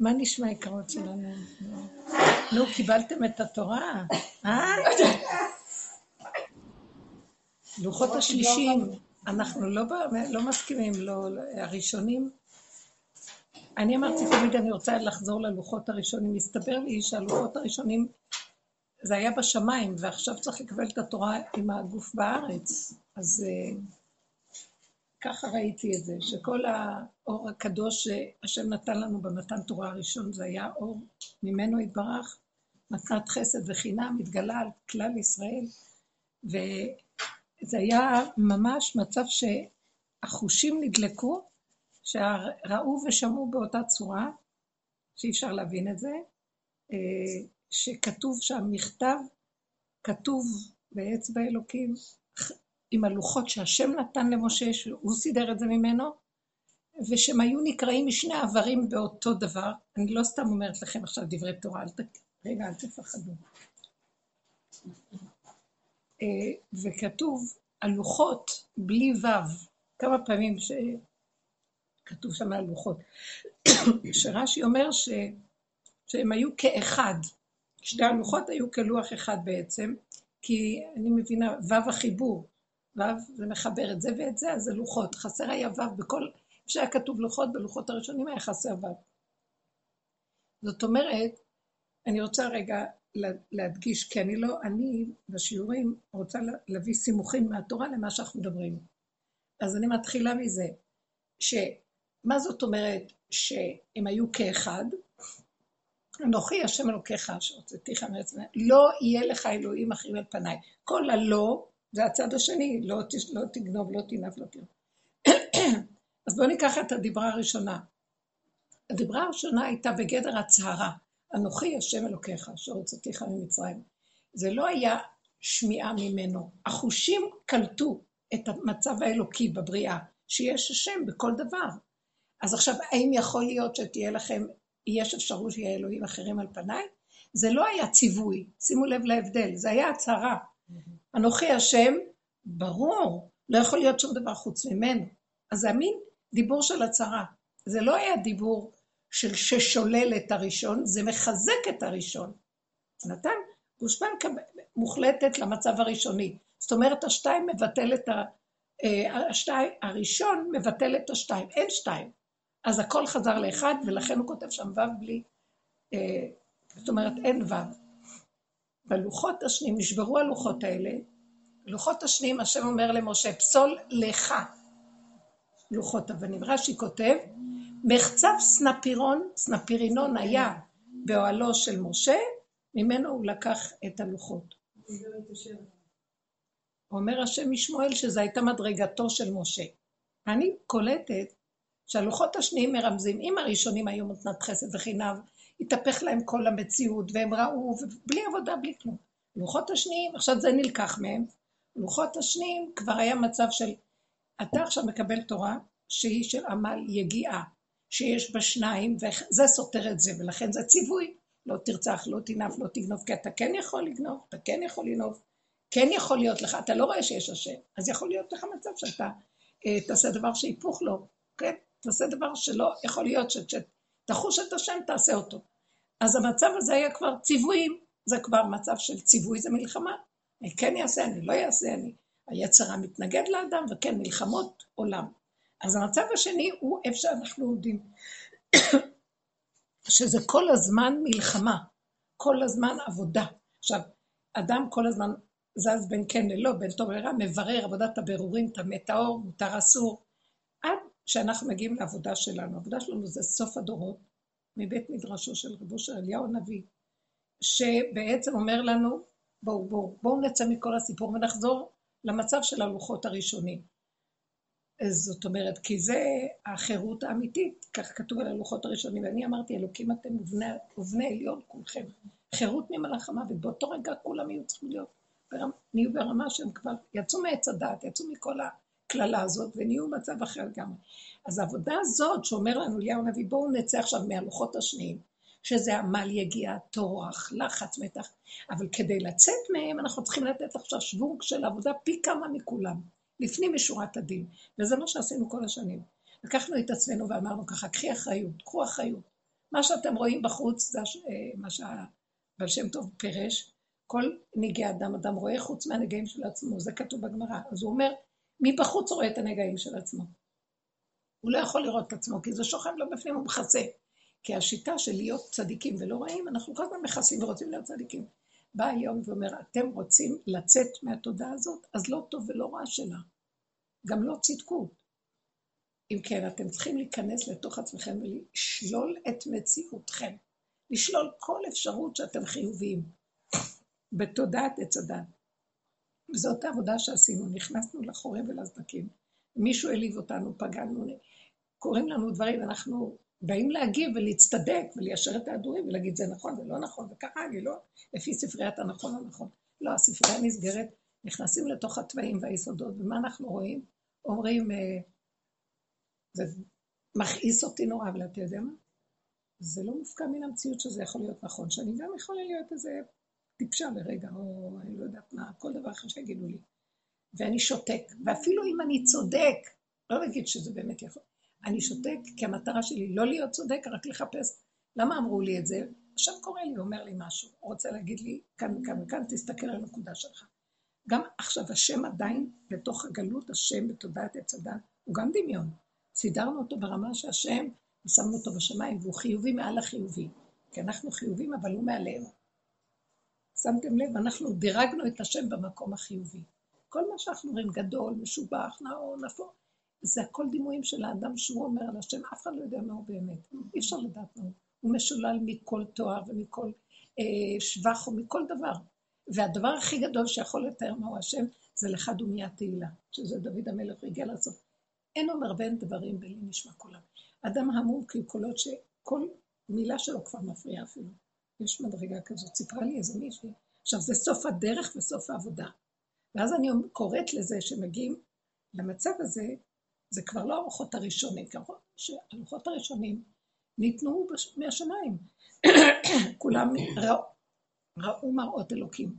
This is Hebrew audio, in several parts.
מה נשמע יקרות שלנו? נו, קיבלתם את התורה? אה? לוחות השלישים, אנחנו לא, לא מסכימים, לא, הראשונים. אני אמרתי תמיד, אני רוצה לחזור ללוחות הראשונים. מסתבר לי שהלוחות הראשונים, זה היה בשמיים, ועכשיו צריך לקבל את התורה עם הגוף בארץ. אז uh, ככה ראיתי את זה, שכל האור הקדוש שהשם נתן לנו במתן תורה הראשון, זה היה אור ממנו יתברך, מתנת חסד וחינם, התגלה על כלל ישראל, וזה היה ממש מצב שהחושים נדלקו, שראו ושמעו באותה צורה, שאי אפשר להבין את זה, אה, שכתוב שם מכתב, כתוב באצבע אלוקים, עם הלוחות שהשם נתן למשה, שהוא סידר את זה ממנו, ושהם היו נקראים משני העברים באותו דבר. אני לא סתם אומרת לכם עכשיו דברי תורה, אל ת... רגע, אל תפחדו. אה, וכתוב, הלוחות בלי ו', כמה פעמים שכתוב שם על לוחות, שרש"י אומר ש... שהם היו כאחד, שתי הלוחות היו כלוח אחד בעצם, כי אני מבינה, ו' החיבור, ו' זה מחבר את זה ואת זה, אז זה לוחות. חסר היה ו' בכל, כשהיה כתוב לוחות, בלוחות הראשונים היה חסר ו'. זאת אומרת, אני רוצה רגע להדגיש, כי אני לא, אני בשיעורים רוצה להביא סימוכים מהתורה למה שאנחנו מדברים. אז אני מתחילה מזה, שמה זאת אומרת שהם היו כאחד? אנוכי השם אלוקיך שהוצאתיך מארץ לא יהיה לך אלוהים אחרים על פניי. כל הלא זה הצד השני, לא, לא תגנוב, לא תנף, לא תנף. אז בואו ניקח את הדיברה הראשונה. הדיברה הראשונה הייתה בגדר הצהרה, אנוכי השם אלוקיך, אשר הוצאתיך ממצרים. זה לא היה שמיעה ממנו. החושים קלטו את המצב האלוקי בבריאה, שיש השם בכל דבר. אז עכשיו, האם יכול להיות שתהיה לכם, יש אפשרות שיהיה אלוהים אחרים על פניי? זה לא היה ציווי, שימו לב להבדל, זה היה הצהרה. אנוכי השם, ברור, לא יכול להיות שום דבר חוץ ממנו. אז זה המין דיבור של הצהרה. זה לא היה דיבור של ששולל את הראשון, זה מחזק את הראשון. נתן גושפנקה מוחלטת למצב הראשוני. זאת אומרת, השתיים מבטל את ה... אה, השתיים, הראשון מבטל את השתיים, אין שתיים. אז הכל חזר לאחד, ולכן הוא כותב שם ו' בלי... אה, זאת אומרת, אין ו'. בלוחות השניים, נשברו הלוחות האלה, לוחות השניים, השם אומר למשה, פסול לך לוחות אבנים. רש"י כותב, מחצב סנפירון, סנפירינון היה באוהלו של משה, ממנו הוא לקח את הלוחות. אומר השם משמואל שזו הייתה מדרגתו של משה. אני קולטת שהלוחות השניים מרמזים, אם הראשונים היו מתנת חסד וחינם, התהפך להם כל המציאות, והם ראו, בלי עבודה, בלי כלום. לוחות השניים, עכשיו זה נלקח מהם, לוחות השניים כבר היה מצב של, אתה עכשיו מקבל תורה שהיא של עמל יגיעה, שיש בה שניים, וזה סותר את זה, ולכן זה ציווי. לא תרצח, לא תנף, לא תגנוב, כי אתה כן יכול לגנוב, אתה כן יכול לנוב, כן יכול להיות לך, אתה לא רואה שיש השם, אז יכול להיות לך מצב שאתה אה, תעשה דבר שהיפוך לו, כן? תעשה דבר שלא, יכול להיות שתחוש את השם, תעשה אותו. אז המצב הזה היה כבר ציוויים, זה כבר מצב של ציווי, זה מלחמה. אני כן אעשה, אני לא אעשה, אני... היצרה מתנגד לאדם, וכן, מלחמות עולם. אז המצב השני הוא איפה שאנחנו עומדים. שזה כל הזמן מלחמה, כל הזמן עבודה. עכשיו, אדם כל הזמן זז בין כן ללא, בין טוב לרע, מברר עבודת הבירורים, טמא טהור, מותר אסור, עד שאנחנו מגיעים לעבודה שלנו. העבודה שלנו זה סוף הדורות, מבית מדרשו של רבו של אליהו הנביא, שבעצם אומר לנו, בואו, בואו, בואו נצא מכל הסיפור ונחזור למצב של הלוחות הראשונים. זאת אומרת, כי זה החירות האמיתית, כך כתוב על הלוחות הראשונים, ואני אמרתי, אלוקים אתם ובני, ובני עליון כולכם, חירות ממלאך המוות, באותו רגע כולם יהיו צריכים להיות, נהיו ברמה שהם כבר יצאו מעץ הדעת, יצאו מכל הקללה הזאת, ונהיו במצב אחר לגמרי. אז העבודה הזאת שאומר לנו אליהו הנביא, בואו נצא עכשיו מהלוחות השניים, שזה עמל יגיע, טורח, לחץ, מתח, אבל כדי לצאת מהם אנחנו צריכים לתת עכשיו שוונג של עבודה פי כמה מכולם. לפנים משורת הדין, וזה מה שעשינו כל השנים. לקחנו את עצמנו ואמרנו ככה, קחי אחריות, קחו אחריות. מה שאתם רואים בחוץ, זה אה, מה שהבעל שם טוב פירש, כל נגעי אדם, אדם רואה חוץ מהנגעים של עצמו, זה כתוב בגמרא. אז הוא אומר, מבחוץ רואה את הנגעים של עצמו. הוא לא יכול לראות את עצמו, כי זה שוכב לו בפנים, הוא מכסה. כי השיטה של להיות צדיקים ולא רעים, אנחנו כל הזמן מכסים ורוצים להיות צדיקים. בא היום ואומר, אתם רוצים לצאת מהתודעה הזאת, אז לא טוב ולא רע שלה. גם לא צדקות. אם כן, אתם צריכים להיכנס לתוך עצמכם ולשלול את מציאותכם. לשלול כל אפשרות שאתם חיוביים. בתודעת עץ הדת. וזאת העבודה שעשינו, נכנסנו לחורים ולסדקים. מישהו העליב אותנו, פגענו, קוראים לנו דברים, אנחנו באים להגיב ולהצטדק וליישר את ההדורים ולהגיד זה נכון, זה לא נכון, וככה אני לא, לפי ספריית הנכון הנכון. לא, הספרייה נסגרת, נכנסים לתוך התוואים והיסודות, ומה אנחנו רואים? אומרים, אה, זה מכעיס אותי נורא, אבל אתה יודע מה? זה לא מופקע מן המציאות שזה יכול להיות נכון, שאני גם יכולה להיות איזה טיפשה לרגע, או אני לא יודעת מה, כל דבר אחר שיגידו לי. ואני שותק, ואפילו אם אני צודק, לא נגיד שזה באמת יכול, אני שותק כי המטרה שלי לא להיות צודק, רק לחפש. למה אמרו לי את זה? השם קורא לי, אומר לי משהו, הוא רוצה להגיד לי, כאן וכאן וכאן, תסתכל על הנקודה שלך. גם עכשיו, השם עדיין, בתוך הגלות, השם בתודעת עץ הדת, הוא גם דמיון. סידרנו אותו ברמה שהשם, ושמנו אותו בשמיים, והוא חיובי מעל החיובי. כי אנחנו חיובים, אבל הוא מעלינו. שמתם לב, אנחנו דירגנו את השם במקום החיובי. כל מה שאנחנו רואים גדול, משובח, נאור, נפור, זה הכל דימויים של האדם שהוא אומר על השם, אף אחד לא יודע מה הוא באמת. אי אפשר לדעת מה הוא. הוא משולל מכל תואר ומכל אה, שבח ומכל דבר. והדבר הכי גדול שיכול לתאר מהו השם, זה לך דומיה תהילה, שזה דוד המלך הגיע לעשות. אין אומר ואין דברים בלי נשמע קולם. אדם המום קולות שכל מילה שלו כבר מפריעה אפילו. יש מדרגה כזאת, סיפרה לי איזה מישהי. עכשיו, זה סוף הדרך וסוף העבודה. ואז אני קוראת לזה שמגיעים למצב הזה, זה כבר לא הרוחות הראשונים, כי הרוחות הראשונים ניתנו מהשמיים. כולם ראו, ראו מראות אלוקים.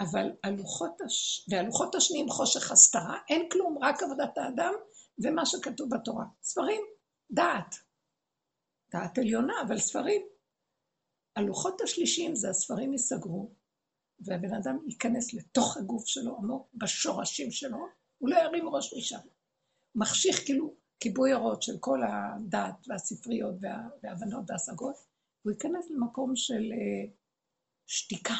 אבל הלוחות, הש... והלוחות השניים חושך הסתרה, אין כלום, רק עבודת האדם ומה שכתוב בתורה. ספרים, דעת. דעת עליונה, אבל ספרים. הלוחות השלישיים זה הספרים ייסגרו, והבן אדם ייכנס לתוך הגוף שלו, עמוק בשורשים שלו, הוא לא ירים ראש משם. מחשיך כאילו כיבוי אורות של כל הדת והספריות וה, וההבנות וההשגות, הוא ייכנס למקום של uh, שתיקה.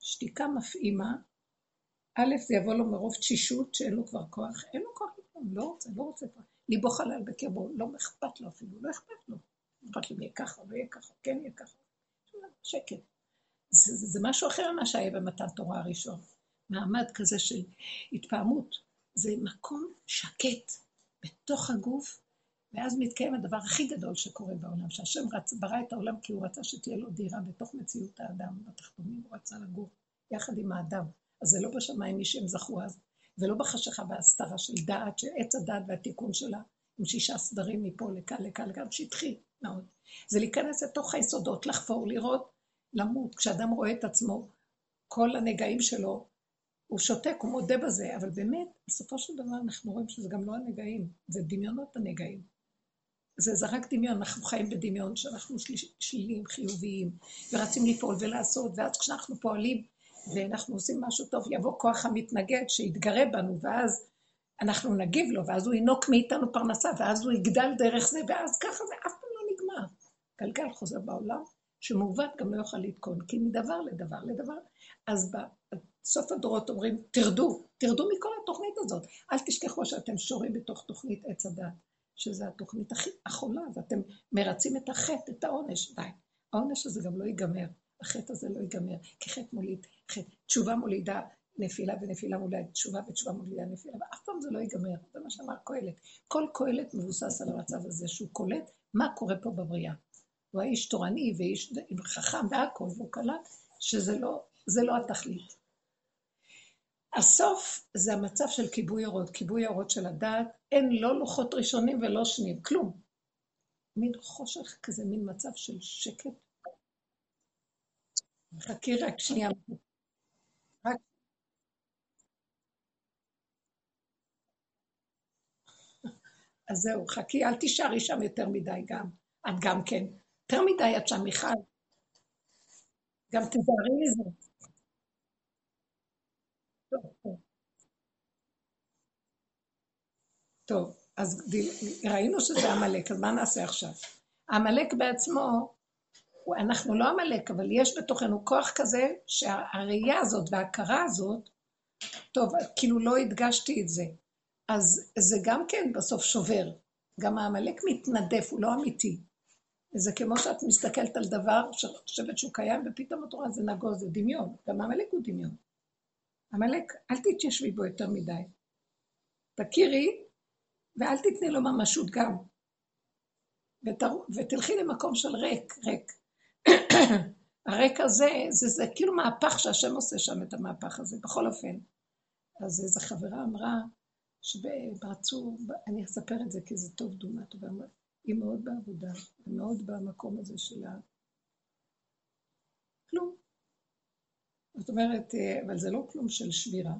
שתיקה מפעימה. א', זה יבוא לו מרוב תשישות שאין לו כבר כוח, אין לו כוח לכלום, לא רוצה, לא רוצה כבר. ליבו חלל בקרבו, לא אכפת לו אפילו, לא אכפת לו. אכפת לו, יהיה ככה, לא יהיה ככה, כן יהיה ככה. שקט. זה, זה, זה משהו אחר ממה שהיה במתן תורה הראשון. מעמד כזה של התפעמות. זה מקום שקט בתוך הגוף, ואז מתקיים הדבר הכי גדול שקורה בעולם, שהשם רצ, ברא את העולם כי הוא רצה שתהיה לו דירה בתוך מציאות האדם, בתחתונים הוא רצה לגור יחד עם האדם. אז זה לא בשמיים מי שהם זכו אז, ולא בחשיכה והסתרה של דעת, של עץ הדעת והתיקון שלה, עם שישה סדרים מפה לכאן, לכאן, לכאן, שטחי מאוד. זה להיכנס לתוך היסודות, לחפור, לראות, למות. כשאדם רואה את עצמו, כל הנגעים שלו הוא שותק, הוא מודה בזה, אבל באמת, בסופו של דבר אנחנו רואים שזה גם לא הנגעים, זה דמיונות הנגעים. זה, זה רק דמיון, אנחנו חיים בדמיון שאנחנו שליליים, חיוביים, ורצים לפעול ולעשות, ואז כשאנחנו פועלים ואנחנו עושים משהו טוב, יבוא כוח המתנגד שיתגרה בנו, ואז אנחנו נגיב לו, ואז הוא ינוק מאיתנו פרנסה, ואז הוא יגדל דרך זה, ואז ככה זה אף. גלגל חוזר בעולם, שמעוות גם לא יוכל לתקון, כי מדבר לדבר לדבר. אז בסוף הדורות אומרים, תרדו, תרדו מכל התוכנית הזאת. אל תשכחו שאתם שורים בתוך תוכנית עץ הדת, שזו התוכנית הכי החולה, ואתם מרצים את החטא, את העונש. די, העונש הזה גם לא ייגמר, החטא הזה לא ייגמר, כי חטא מוליד חטא. תשובה מולידה נפילה ונפילה מולידה תשובה ותשובה מולידה נפילה, ואף פעם זה לא ייגמר, זה מה שאמר קהלת. כל קהלת מבוסס על המצב הזה, שהוא קולט מה קורה פה בבריאה. הוא היה איש תורני ואיש חכם והכל, והוא קלט שזה לא, לא התכלית. הסוף זה המצב של כיבוי אורות, כיבוי אורות של הדעת, אין לא לוחות ראשונים ולא שניים, כלום. מין חושך כזה, מין מצב של שקט. חכי רק שנייה. רק... אז זהו, חכי, אל תישארי שם יותר מדי גם. את גם כן. יותר מדי את שם, מיכל. גם תזהרי מזה. טוב, אז ראינו שזה עמלק, אז מה נעשה עכשיו? עמלק בעצמו, אנחנו לא עמלק, אבל יש בתוכנו כוח כזה שהראייה הזאת וההכרה הזאת, טוב, כאילו לא הדגשתי את זה, אז זה גם כן בסוף שובר. גם העמלק מתנדף, הוא לא אמיתי. זה כמו שאת מסתכלת על דבר שאת חושבת שהוא קיים, ופתאום את רואה זה נגוז, זה דמיון. גם העמלק הוא דמיון. עמלק, אל תתיישבי בו יותר מדי. תכירי, ואל תתני לו ממשות גם. ותר... ותלכי למקום של ריק, ריק. הריק הזה, זה, זה כאילו מהפך שהשם עושה שם את המהפך הזה, בכל אופן. אז איזו חברה אמרה, שברצו, אני אספר את זה כי זה טוב דומה טובה, היא מאוד בעבודה, ומאוד במקום הזה של ה... כלום. זאת אומרת, אה, אבל זה לא כלום של שבירה,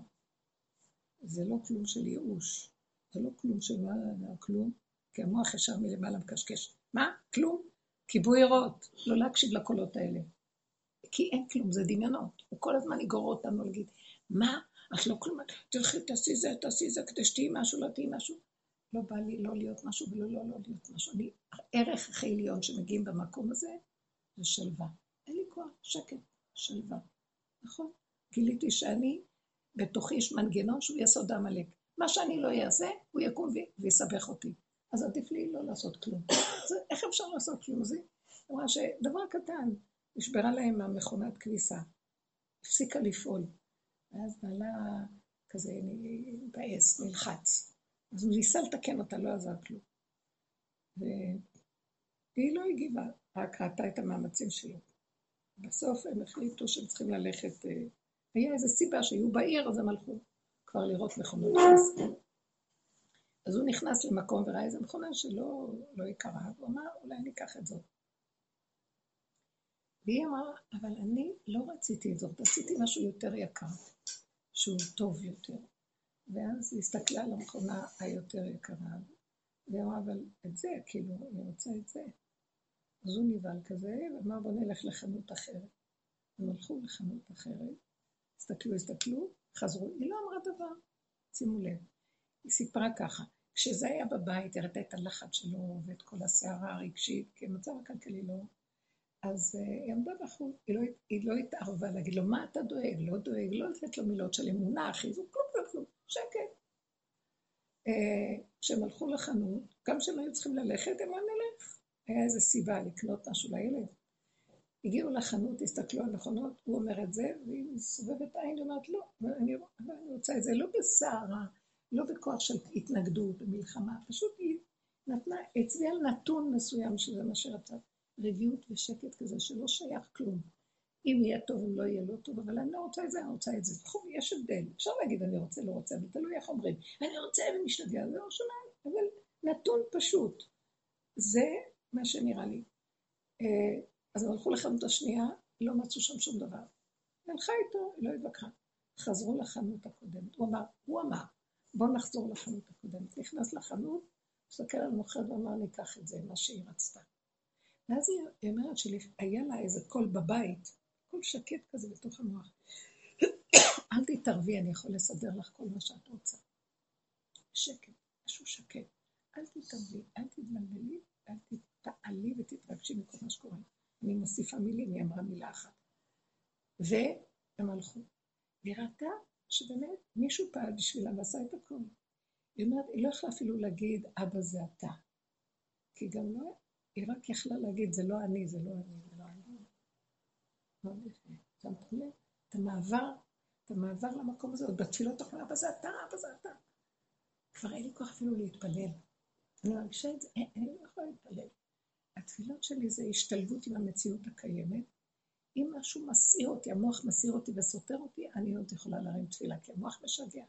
זה לא כלום של ייאוש, זה לא כלום של מה, כלום, כי המוח ישר מלמעלה מקשקש. מה? כלום? כיבוי אורות, לא להקשיב לקולות האלה. כי אין כלום, זה דמיונות. הוא כל הזמן יגרור אותנו להגיד, מה? את לא כלום, תלכי, תעשי זה, תעשי זה, כדי שתהיי משהו, לא תהיי משהו. לא בא לי לא להיות משהו ולא לא, לא להיות משהו. אני, הערך הכי עליון שמגיעים במקום הזה זה שלווה. אין לי כוח, שקט, שלווה. נכון? גיליתי שאני, בתוכי יש מנגנון שהוא יסוד עמלק. מה שאני לא אעשה, הוא יקום ויסבך אותי. אז עדיף לי לא לעשות כלום. אז איך אפשר לעשות כלום? זה אמרה שדבר קטן, נשברה להם המכונת כביסה, הפסיקה לפעול. ואז בעלה כזה מבאס, נלחץ. אז הוא ניסה לתקן אותה, לא עזר כלום. והיא לא הגיבה, רק ראתה את המאמצים שלו. בסוף הם החליטו שהם צריכים ללכת, אה, היה איזו סיבה שהיו בעיר, אז הם הלכו כבר לראות מכונות כביסה. אז הוא נכנס למקום וראה איזו מכונה שלא לא יקרה, והוא אמר, אולי אני אקח את זאת. והיא אמרה, אבל אני לא רציתי את זאת, רציתי משהו יותר יקר, שהוא טוב יותר. ואז היא הסתכלה על המכונה היותר יקרה, והיא אמרה, אבל את זה, כאילו, אני רוצה את זה. אז הוא נבהל כזה, ואמר, בוא נלך לחנות אחרת. הם הלכו לחנות אחרת, הסתכלו, הסתכלו, חזרו, היא לא אמרה דבר, שימו לב. היא סיפרה ככה, כשזה היה בבית, הראתה את הלחץ שלו ואת כל הסערה הרגשית, כי המצב הכלכלי לא... אז uh, היא עמדה בחוץ, היא, לא, לא התערבה להגיד לו, מה אתה דואג? לא דואג, לא לתת לו מילות של אמונה, כלום, כלום, שקט. Uh, כשהם הלכו לחנות, גם כשהם היו צריכים ללכת, הם אמרו נלך. היה איזו סיבה לקנות משהו לילד. הגיעו לחנות, הסתכלו על מכונות, הוא אומר את זה, והיא מסובבת עין, אומרת, לא, אני, אני רוצה את זה, לא בסערה. לא בכוח של התנגדות ומלחמה, פשוט היא נתנה, הצביעה על נתון מסוים שזה מה שרצה, רגיעות ושקט כזה שלא שייך כלום. אם יהיה טוב, אם לא יהיה לא טוב, אבל אני לא רוצה את זה, אני רוצה את זה. נכון, יש הבדל. אפשר להגיד אני רוצה, לא רוצה, אבל תלוי איך אומרים. אני רוצה ומשתגע, זה לא שומע, אבל נתון פשוט. זה מה שנראה לי. אה, אז הם הלכו לחנות השנייה, לא מצאו שם שום דבר. הלכה איתו, לא התווכחה. חזרו לחנות הקודמת. הוא אמר, הוא אמר, בואו נחזור לחנות הקודמת. נכנס לחנות, מסתכל על מוכר ואמר, ניקח את זה, מה שהיא רצתה. ואז היא אומרת שהיה לה איזה קול בבית, קול שקט כזה בתוך המוח. אל תתערבי, אני יכול לסדר לך כל מה שאת רוצה. שקט, משהו שקט. אל תתערבי, אל תתבלבלי, אל תתעלי ותתרגשי מכל מה שקורה. אני מוסיפה מילים, היא אמרה מילה אחת. והם הלכו. והיא ראתה שבאמת מישהו פעל בשבילה ועשה את הכל. היא אומרת, היא לא יכלה אפילו להגיד, אבא זה אתה. כי גם לא, היא רק יכלה להגיד, זה לא אני, זה לא אני, זה לא אני. שמת לב? את המעבר, את המעבר למקום הזה, עוד בתפילות תוכנה, אבא זה אתה, אבא זה אתה. כבר אין לי כוח אפילו להתפלל. אני מרגישה את זה, אני לא יכולה להתפלל. התפילות שלי זה השתלבות עם המציאות הקיימת, אם משהו מסעיר אותי, המוח מסעיר אותי וסותר אותי, אני עוד יכולה להרים תפילה, כי המוח משגע.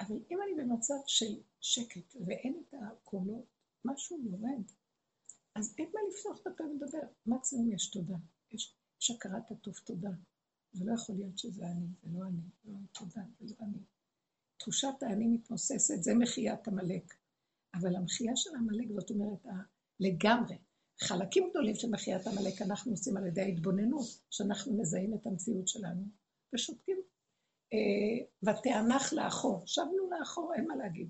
אבל אם אני במצב של שקט ואין את הקולות, משהו יורד, אז אין מה לפתוח את הפה ולדבר. מקסימום יש תודה. יש, יש הכרת הטוב תודה. זה לא יכול להיות שזה אני, זה לא אני, לא תודה, זה לא אני. תחושת האני מתנוססת, זה מחיית עמלק. אבל המחייה של עמלק, זאת אומרת, לגמרי, חלקים גדולים של מחיית עמלק אנחנו עושים על ידי ההתבוננות, שאנחנו מזהים את המציאות שלנו ושותקים. אה, ותענך לאחור, שבנו לאחור, אין מה להגיד.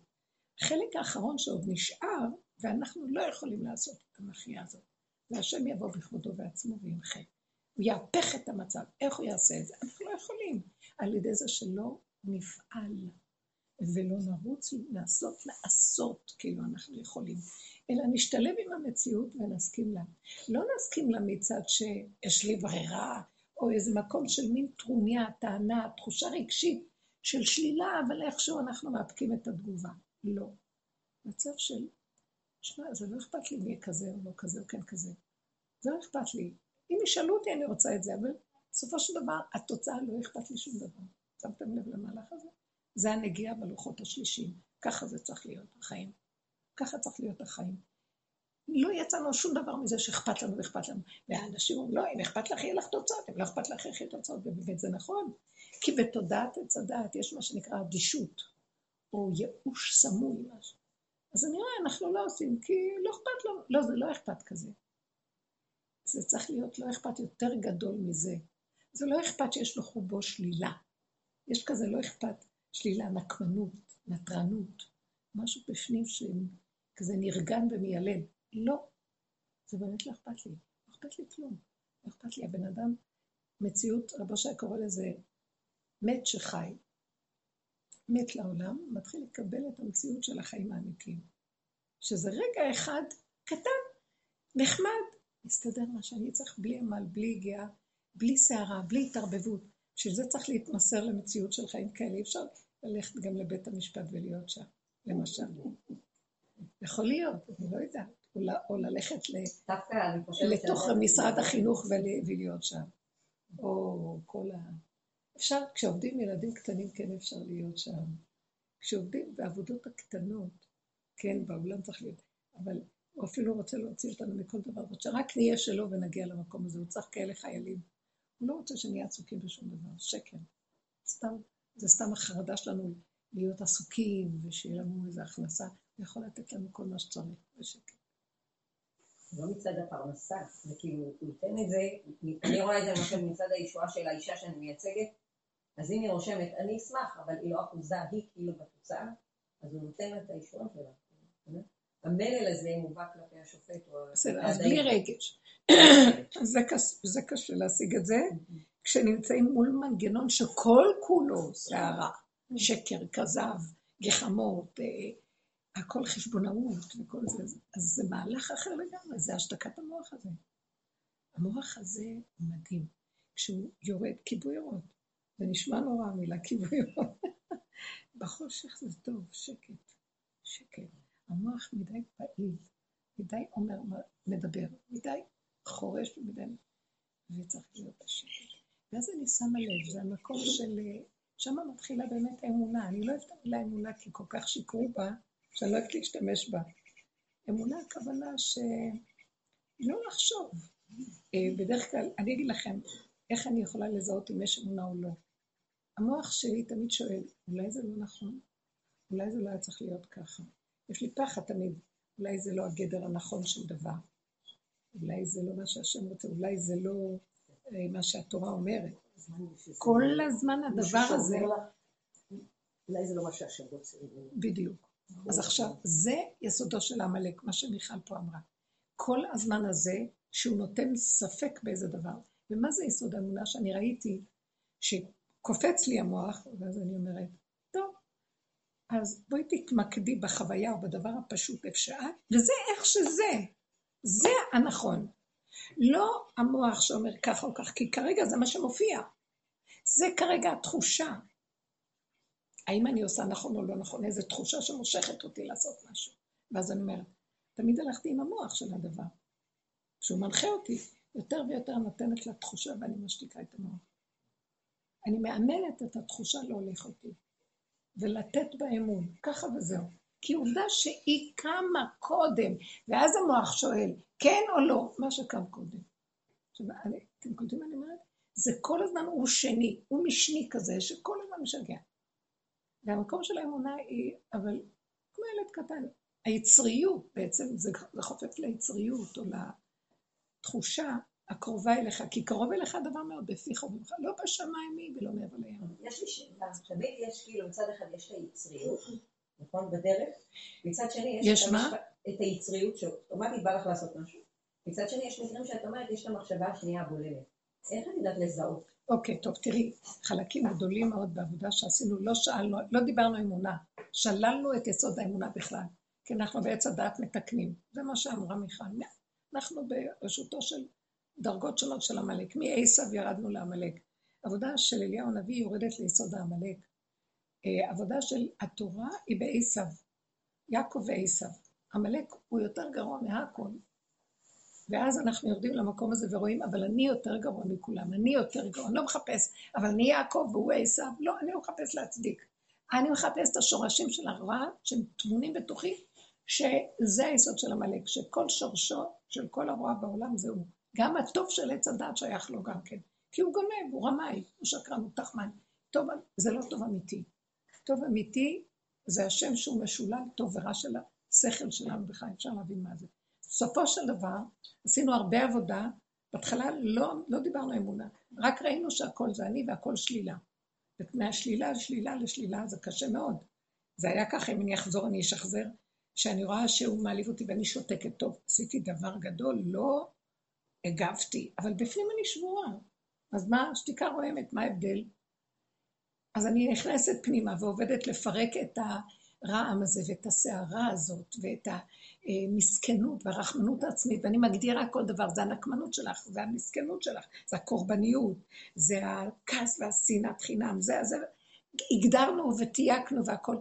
החלק האחרון שעוד נשאר, ואנחנו לא יכולים לעשות את המחייה הזאת. והשם יבוא בכבודו ועצמו וימחה. הוא יהפך את המצב. איך הוא יעשה את זה? אנחנו לא יכולים. על ידי זה שלא נפעל ולא נרוץ לעשות, לעשות כאילו אנחנו יכולים, אלא נשתלב עם המציאות ונסכים לה. לא נסכים לה מצד שיש לי ברירה, או איזה מקום של מין טרוניה, טענה, תחושה רגשית של שלילה, אבל איכשהו אנחנו מאפקים את התגובה. לא. מצב של, שמע, זה לא אכפת לי מי כזה או לא כזה או כן כזה. זה לא אכפת לי. אם ישאלו אותי, אני רוצה את זה, אבל בסופו של דבר, התוצאה לא אכפת לי שום דבר. שמתם לב למהלך הזה? זה הנגיעה בלוחות השלישים. ככה זה צריך להיות החיים. ככה צריך להיות החיים. לא יצאנו שום דבר מזה שאכפת לנו ואכפת לנו. והאנשים אומרים, לא, אם אכפת לך, יהיה לך תוצאות, אם לא אכפת לך, יהיה תוצאות, ובאמת זה נכון. כי בתודעת עץ הדעת יש מה שנקרא אדישות, או ייאוש סמוי משהו. אז אני רואה, אנחנו לא עושים, כי לא אכפת לנו, לא, זה לא אכפת כזה. זה צריך להיות לא אכפת יותר גדול מזה. זה לא אכפת שיש לו חובו שלילה. יש כזה לא אכפת שלילה, נקמנות, נטרנות, משהו בפנים שכזה נרגן ומיילל. לא, זה באמת לא אכפת לי, לא אכפת לי כלום, לא אכפת לי. הבן אדם, מציאות, רבו שי קורא לזה מת שחי, מת לעולם, מתחיל לקבל את המציאות של החיים האמיתיים. שזה רגע אחד קטן, נחמד, מסתדר מה שאני צריך בלי עמל, בלי הגיעה, בלי סערה, בלי התערבבות. בשביל זה צריך להתמסר למציאות של חיים כאלה, אי אפשר ללכת גם לבית המשפט ולהיות שם, למשל. יכול להיות, אני לא יודעת. או ללכת לתוך משרד החינוך ולהיות שם. או כל ה... אפשר, כשעובדים ילדים קטנים כן אפשר להיות שם. כשעובדים בעבודות הקטנות, כן, באולם צריך להיות, אבל הוא אפילו רוצה להוציא אותנו מכל דבר, שרק נהיה שלו ונגיע למקום הזה, הוא צריך כאלה חיילים. הוא לא רוצה שנהיה עסוקים בשום דבר, שקר. סתם, זה סתם החרדה שלנו להיות עסוקים, ושיהיה לנו איזו הכנסה, הוא יכול לתת לנו כל מה שצריך, בשקט. לא מצד הפרנסה, זה כאילו, הוא ייתן את זה, אני רואה את זה למשל מצד הישועה של האישה שאני מייצגת, אז אם היא רושמת, אני אשמח, אבל היא לא אחוזה, היא כאילו בתוצאה, אז הוא נותן את הישועה שלה. המלל הזה מובא כלפי השופט או... בסדר, אז בלי רגש. זה קשה להשיג את זה, כשנמצאים מול מנגנון שכל כולו סערה, שקר, כזב, גחמות, אה, הכל חשבונאות וכל זה, אז זה מהלך אחר לגמרי, זה השתקת המוח הזה. המוח הזה מדהים. כשהוא יורד, כיבוי אורות. זה נשמע נורא המילה כיבוי אורות. בחושך זה טוב, שקט, שקט. המוח מדי פעיל, מדי אומר, מדבר, מדי חורש ומדי... וצריך להיות בשקט. ואז אני שמה לב, זה המקום של... שם מתחילה באמת האמונה. אני לא אוהבת את המילה אמונה כי כל כך שיקרו בה, שאני לא אוהבת להשתמש בה. אמונה הכוונה שלא לחשוב. אה, בדרך כלל, אני אגיד לכם איך אני יכולה לזהות אם יש אמונה או לא. המוח שלי תמיד שואל, אולי זה לא נכון? אולי זה לא היה צריך להיות ככה. יש לי פחד תמיד, אולי זה לא הגדר הנכון של דבר. אולי זה לא מה שהשם רוצה, אולי זה לא אה, מה שהתורה אומרת. כל הזמן הדבר הזה... אולי זה לא מה שהשם רוצה. בדיוק. אז עכשיו, זה יסודו של עמלק, מה שמיכל פה אמרה. כל הזמן הזה, שהוא נותן ספק באיזה דבר. ומה זה יסוד האמונה שאני ראיתי, שקופץ לי המוח, ואז אני אומרת, אז בואי תתמקדי בחוויה או בדבר הפשוט שאת, וזה איך שזה, זה הנכון. לא המוח שאומר ככה או כך, כי כרגע זה מה שמופיע. זה כרגע התחושה. האם אני עושה נכון או לא נכון, איזו תחושה שמושכת אותי לעשות משהו. ואז אני אומרת, תמיד הלכתי עם המוח של הדבר, שהוא מנחה אותי, יותר ויותר נותנת לה תחושה ואני משתיקה את המוח. אני מאמנת את התחושה להוליך אותי, ולתת בה אמון, ככה וזהו. כי עובדה שהיא קמה קודם, ואז המוח שואל, כן או לא, מה שקם קודם. עכשיו, אתם קולטים מה אני אומרת? זה כל הזמן הוא שני, הוא משני כזה, שכל הזמן משגע. והמקום של האמונה היא, אבל כמו ילד קטן, היצריות בעצם, זה חופף ליצריות או לתחושה הקרובה אליך, כי קרוב אליך דבר מאוד בפיך ובמך, לא בשמיים היא ולא מעבר לים. יש לי שאלה, תמיד יש כאילו, מצד אחד יש את היצריות, נכון, בדרך, מצד שני יש, יש את? המשפ... את היצריות שאוטומטית בא לך לעשות משהו, מצד שני יש מקרים שאת אומרת, יש את המחשבה השנייה הבולמת. איך את יודעת לזהות? אוקיי, טוב, תראי, חלקים גדולים מאוד בעבודה שעשינו, לא שאלנו, לא דיברנו אמונה, שללנו את יסוד האמונה בכלל, כי אנחנו בעץ הדעת מתקנים. זה מה שאמרה מיכל. אנחנו ברשותו של דרגות שונות של עמלק. מעשב ירדנו לעמלק. עבודה של אליהו הנביא יורדת ליסוד העמלק. אה, עבודה של התורה היא בעשב. יעקב ועשב. עמלק הוא יותר גרוע מהכל. ואז אנחנו יורדים למקום הזה ורואים, אבל אני יותר גרוע מכולם, אני יותר גרוע, אני לא מחפש, אבל אני יעקב והוא עשו, לא, אני לא מחפש להצדיק. אני מחפש את השורשים של הרע שהם טמונים בתוכי, שזה היסוד של עמלק, שכל שורשו של כל הרוע בעולם זה הוא. גם הטוב של עץ הדת שייך לו גם כן. כי הוא גונב, הוא רמאי, הוא שקרן, הוא תחמן. טוב, זה לא טוב אמיתי. טוב אמיתי זה השם שהוא משולל טוב ורע של השכל שלנו בכלל, אפשר להבין מה זה. בסופו של דבר, עשינו הרבה עבודה, בהתחלה לא, לא דיברנו אמונה, רק ראינו שהכל זה אני והכל שלילה. ומהשלילה לשלילה לשלילה זה קשה מאוד. זה היה ככה, אם אני אחזור אני אשחזר, שאני רואה שהוא מעליב אותי ואני שותקת טוב, עשיתי דבר גדול, לא הגבתי, אבל בפנים אני שבורה. אז מה, שתיקה רועמת, מה ההבדל? אז אני נכנסת פנימה ועובדת לפרק את הרעם הזה ואת הסערה הזאת ואת המסכנות והרחמנות העצמית, ואני מגדירה כל דבר, זה הנקמנות שלך, זה המסכנות שלך, זה הקורבניות, זה הכעס והשנאת חינם, זה, זה, הגדרנו ותייקנו והכל,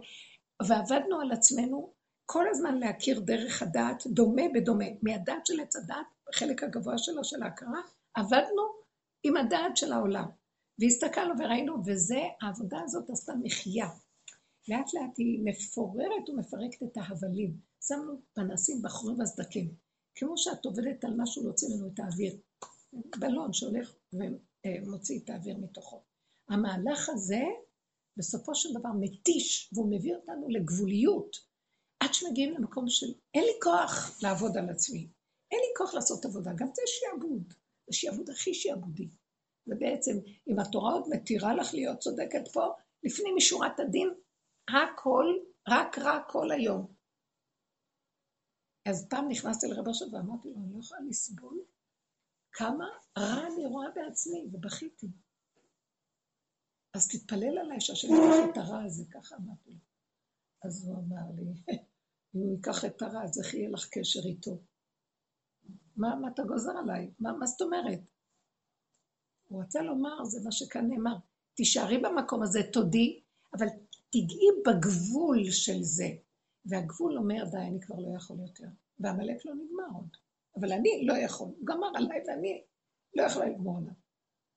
ועבדנו על עצמנו כל הזמן להכיר דרך הדעת, דומה בדומה, מהדעת של עץ הדעת, בחלק הגבוה שלו, של ההכרה, עבדנו עם הדעת של העולם. והסתכלנו וראינו, וזה, העבודה הזאת עשתה מחיה. לאט לאט היא מפוררת ומפרקת את ההבלים. שמנו פנסים בחורים והסדקים. כמו שאת עובדת על משהו להוציא לנו את האוויר. בלון שהולך ומוציא את האוויר מתוכו. המהלך הזה, בסופו של דבר מתיש, והוא מביא אותנו לגבוליות. עד שמגיעים למקום של אין לי כוח לעבוד על עצמי, אין לי כוח לעשות עבודה, גם זה שיעבוד, זה שיעבוד הכי שיעבודי. ובעצם, אם התורה עוד מתירה לך להיות צודקת פה, לפנים משורת הדין, הכל, רק רע כל היום. אז פעם נכנסתי לרב אשר ואמרתי לו, אני לא יכולה לסבול כמה רע אני רואה בעצמי, ובכיתי. אז תתפלל עליי שהשם ייקח את הרע הזה, ככה אמרתי לו. אז הוא אמר לי, אם הוא ייקח את הרע, אז איך יהיה לך קשר איתו? מה, מה אתה גוזר עליי? מה, מה זאת אומרת? הוא רצה לומר, זה מה שכאן נאמר, תישארי במקום הזה, תודי, אבל תגעי בגבול של זה. והגבול אומר, די, אני כבר לא יכול יותר. ועמלק לא נגמר עוד. אבל אני לא יכול. הוא גמר עליי ואני לא יכולה לגמור עליו.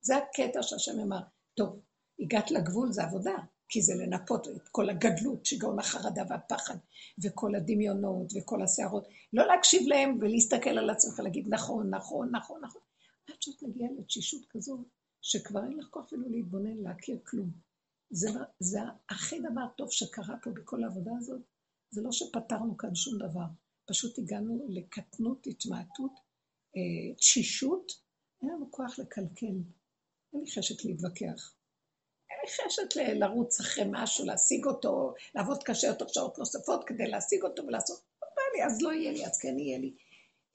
זה הקטע שהשם אמר, טוב, הגעת לגבול, זה עבודה. כי זה לנפות את כל הגדלות, שיגעון החרדה והפחד, וכל הדמיונות וכל הסערות. לא להקשיב להם ולהסתכל על עצמך, להגיד נכון, נכון, נכון, נכון. עד שאת מגיעה לתשישות כזו, שכבר אין לך כוח אפילו להתבונן, להכיר כלום. זה, זה הכי דבר טוב שקרה פה בכל העבודה הזאת, זה לא שפתרנו כאן שום דבר, פשוט הגענו לקטנות, התמעטות, אה, תשישות, אין לנו כוח לקלקל, אין לי חשק להתווכח. אני חשת לרוץ אחרי משהו, להשיג אותו, לעבוד קשה יותר שעות נוספות כדי להשיג אותו ולעשות, לא בא לי, אז לא יהיה לי, אז כן יהיה לי.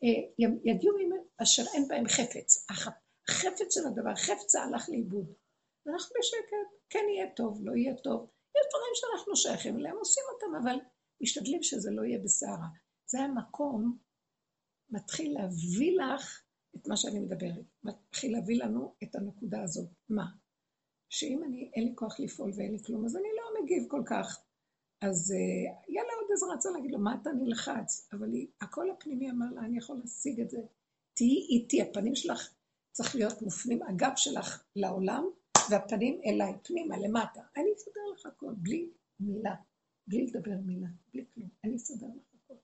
אה, יגיעו עם אשר אין בהם חפץ. החפץ של הדבר, חפצה הלך לאיבוד. ואנחנו בשקט, כן יהיה טוב, לא יהיה טוב. יש דברים שאנחנו שייכים אליהם, עושים אותם, אבל משתדלים שזה לא יהיה בסערה. זה המקום, מתחיל להביא לך את מה שאני מדברת. מתחיל להביא לנו את הנקודה הזאת. מה? שאם אני, אין לי כוח לפעול ואין לי כלום, אז אני לא מגיב כל כך. אז uh, יאללה עוד איזה רצה להגיד לו, מה אתה נלחץ? אבל היא, הקול הפנימי אמר לה, אני יכול להשיג את זה. תהיי איתי, הפנים שלך צריך להיות מופנים, הגב שלך לעולם, והפנים אליי, פנימה, למטה. אני אסדר לך הכל, בלי מילה, בלי לדבר מילה, בלי כלום. אני אסדר לך הכל.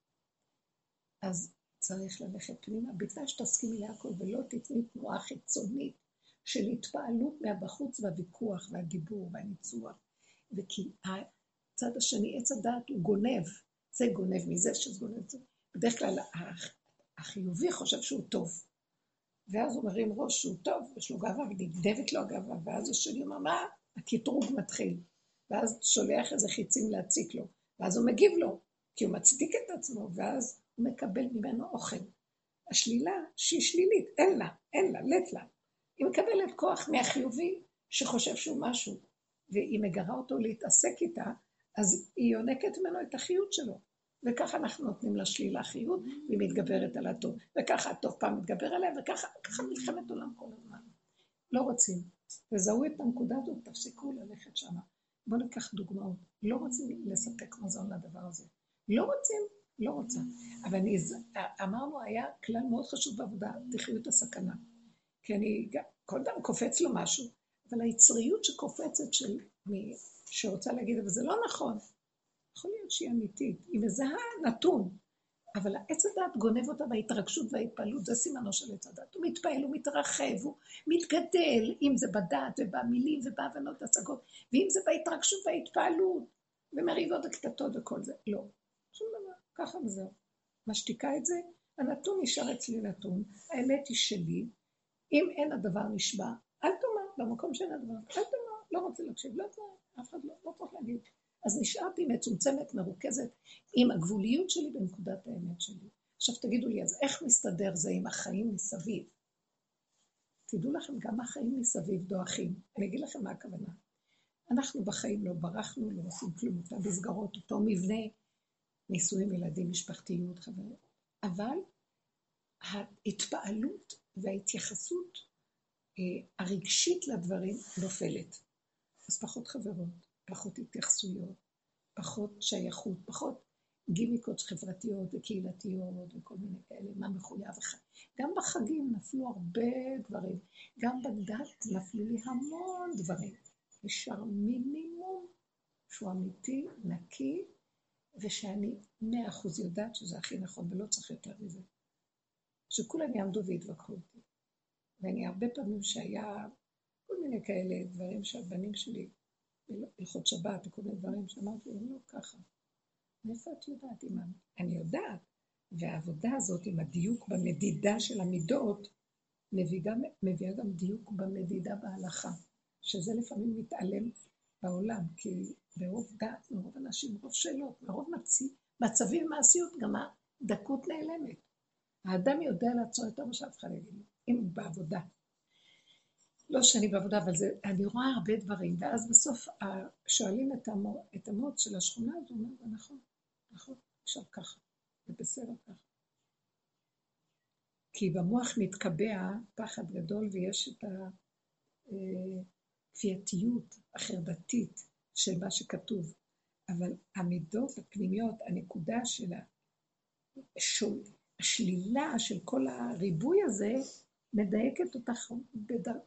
אז צריך ללכת פנימה, בתנאי שתסכימי להכל ולא תתני תנועה חיצונית. של התפעלות מהבחוץ והוויכוח והדיבור והניצוח. וכי הצד השני, עץ הדעת הוא גונב, זה גונב מזה שזה גונב את זה. בדרך כלל החיובי חושב שהוא טוב. ואז הוא מרים ראש שהוא טוב, יש לו גאווה, ונגדבת לו הגאווה, ואז השני אומר, מה? הקטרוג מתחיל. ואז שולח איזה חיצים להציק לו, ואז הוא מגיב לו, כי הוא מצדיק את עצמו, ואז הוא מקבל ממנו אוכל. השלילה שהיא שלילית, אין לה, אין לה, לט לה. היא מקבלת כוח מהחיובי שחושב שהוא משהו, והיא מגרה אותו להתעסק איתה, אז היא יונקת ממנו את החיות שלו. וככה אנחנו נותנים לשלילה חיות, והיא מתגברת על הטוב. וככה הטוב פעם מתגבר עליה, וככה מלחמת עולם כל הזמן. לא רוצים. תזהו את הנקודה הזאת, תפסיקו ללכת שמה. בואו ניקח דוגמאות. לא רוצים לספק מזון לדבר הזה. לא רוצים, לא רוצה. אבל אני, אמרנו, היה כלל מאוד חשוב בעבודה, תחיו את הסכנה. כי אני, כל אדם קופץ לו משהו, אבל היצריות שקופצת של מי שרוצה להגיד, אבל זה לא נכון. יכול להיות שהיא אמיתית, היא מזהה נתון, אבל עץ הדת גונב אותה בהתרגשות וההתפעלות, זה סימנו של עץ הדת. הוא מתפעל, הוא מתרחב, הוא מתגדל, אם זה בדת ובמילים ובהבנות השגות, ואם זה בהתרגשות וההתפעלות, ומריבות וקטטות וכל זה. לא, שום דבר, ככה וזהו. משתיקה את זה, הנתון נשאר אצלי נתון, האמת היא שלי, אם אין הדבר נשבע, אל תאמר, במקום שאין הדבר, אל תאמר, לא רוצה להקשיב, לא תאמר, אף אחד לא, לא צריך להגיד. אז נשארתי מצומצמת, מרוכזת, עם הגבוליות שלי בנקודת האמת שלי. עכשיו תגידו לי, אז איך מסתדר זה עם החיים מסביב? תדעו לכם, גם החיים מסביב דועכים. אני אגיד לכם מה הכוונה. אנחנו בחיים לא ברחנו, לא עושים כלום, אותן מסגרות, אותו מבנה, נישואים, ילדים, משפחתיות, חברים. אבל ההתפעלות וההתייחסות אה, הרגשית לדברים נופלת. אז פחות חברות, פחות התייחסויות, פחות שייכות, פחות גימיקות חברתיות וקהילתיות וכל מיני כאלה, מה מחויב אחד. גם בחגים נפלו הרבה דברים, גם בדת נפלו לי המון דברים. נשאר מינימום שהוא אמיתי, נקי, ושאני מאה אחוז יודעת שזה הכי נכון ולא צריך יותר מזה. שכולם יעמדו ויתווכחו אותי. ואני הרבה פעמים שהיה כל מיני כאלה דברים שהבנים שלי הלכות שבת וכל מיני דברים שאמרתי להם, לא ככה. מאיפה את יודעת, אימא? אני יודעת. והעבודה הזאת עם הדיוק במדידה של המידות, מביאה מביאה גם דיוק במדידה בהלכה, שזה לפעמים מתעלם בעולם, כי ברוב דעת, מרוב אנשים, מרוב שאלות, מרוב מצבים מעשיות, גם הדקות נעלמת. האדם יודע לעצור יותר מה שאף אחד יגיד לו, אם בעבודה. לא שאני בעבודה, אבל זה, אני רואה הרבה דברים, ואז בסוף שואלים את, המו, את המוץ של השכונה, אז הוא אומר, נכון, נכון, עכשיו ככה, זה בסדר ככה. כי במוח מתקבע פחד גדול ויש את הכפייתיות החרדתית של מה שכתוב, אבל המידות הפנימיות, הנקודה של השלילה של כל הריבוי הזה, מדייקת אותך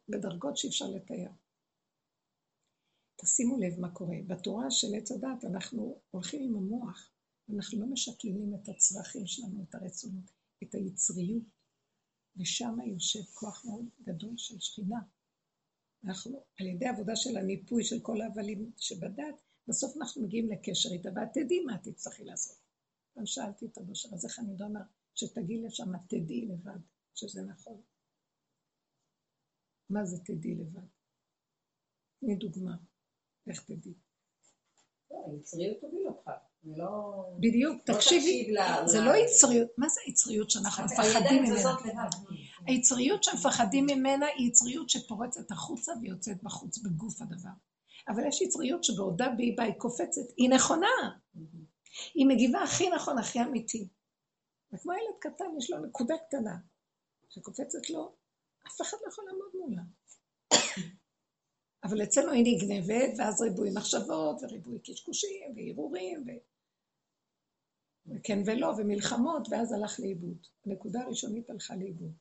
בדרגות שאי אפשר לתאר. תשימו לב מה קורה. בתורה של עץ הדת אנחנו הולכים עם המוח, אנחנו לא משקללים את הצרכים שלנו, את הרצונות, את היצריות, ושם יושב כוח מאוד גדול של שכינה. אנחנו, על ידי עבודה של הניפוי של כל ההבלים שבדת, בסוף אנחנו מגיעים לקשר איתה, ואת תדעי מה תצטרכי לעשות. גם שאלתי את הבושר, אז איך אני יודע מה, שתגיעי לשם, תדעי לבד שזה נכון. מה זה תדעי לבד? תני דוגמה, איך תדעי. היצריות תוביל אותך. לא... בדיוק, לא תקשיבי, זה לא יצריות, מה זה היצריות שאנחנו מפחדים ממנה? היצריות שמפחדים ממנה היא יצריות שפורצת החוצה ויוצאת בחוץ בגוף הדבר. אבל יש יצריות שבעודה באיבה היא קופצת, היא נכונה. היא מגיבה הכי נכון, הכי אמיתי. וכמו ילד קטן, יש לו נקודה קטנה, שקופצת לו, אף אחד לא יכול לעמוד מולה. אבל אצלנו היא נגנבת, ואז ריבוי מחשבות, וריבוי קשקושים, והרהורים, ו... וכן ולא, ומלחמות, ואז הלך לאיבוד. הנקודה הראשונית הלכה לאיבוד.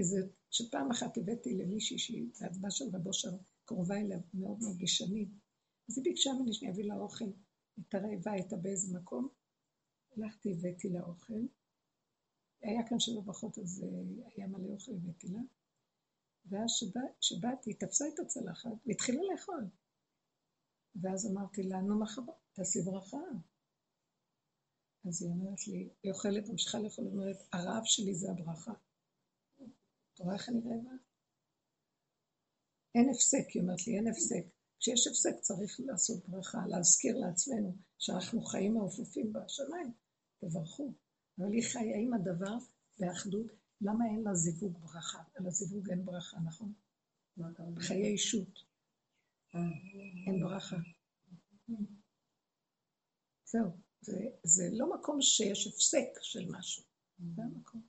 זה שפעם אחת הבאתי למישהי שהיא בהצבעה של רבו שם, קרובה אליה מאוד מאוד בשנים, אז היא ביקשה ממני שאני אביא לה אוכל, הייתה רעבה, הייתה באיזה מקום, הלכתי, הבאתי לה אוכל, היה כאן שבע ברכות, אז אה, היה מלא אוכל, הבאתי לה. ואז שבאתי, תפסה את הצלחת והתחילה לאכול. ואז אמרתי לה, נו מחר, תעשי ברכה. אז היא אומרת לי, היא אוכלת, ממשיכה לאכול, היא אומרת, הרעב שלי זה הברכה. אתה רואה איך אני רעבה? אין הפסק, היא אומרת לי, אין הפסק. כשיש הפסק צריך לעשות ברכה, להזכיר לעצמנו שאנחנו חיים מעופפים בשמיים, תברכו. אבל היא חיה עם הדבר באחדות, למה אין לה זיווג ברכה? על הזיווג אין ברכה, נכון? חיי אישות. אין ברכה. זהו, זה, זה לא מקום שיש הפסק של משהו, זה המקום.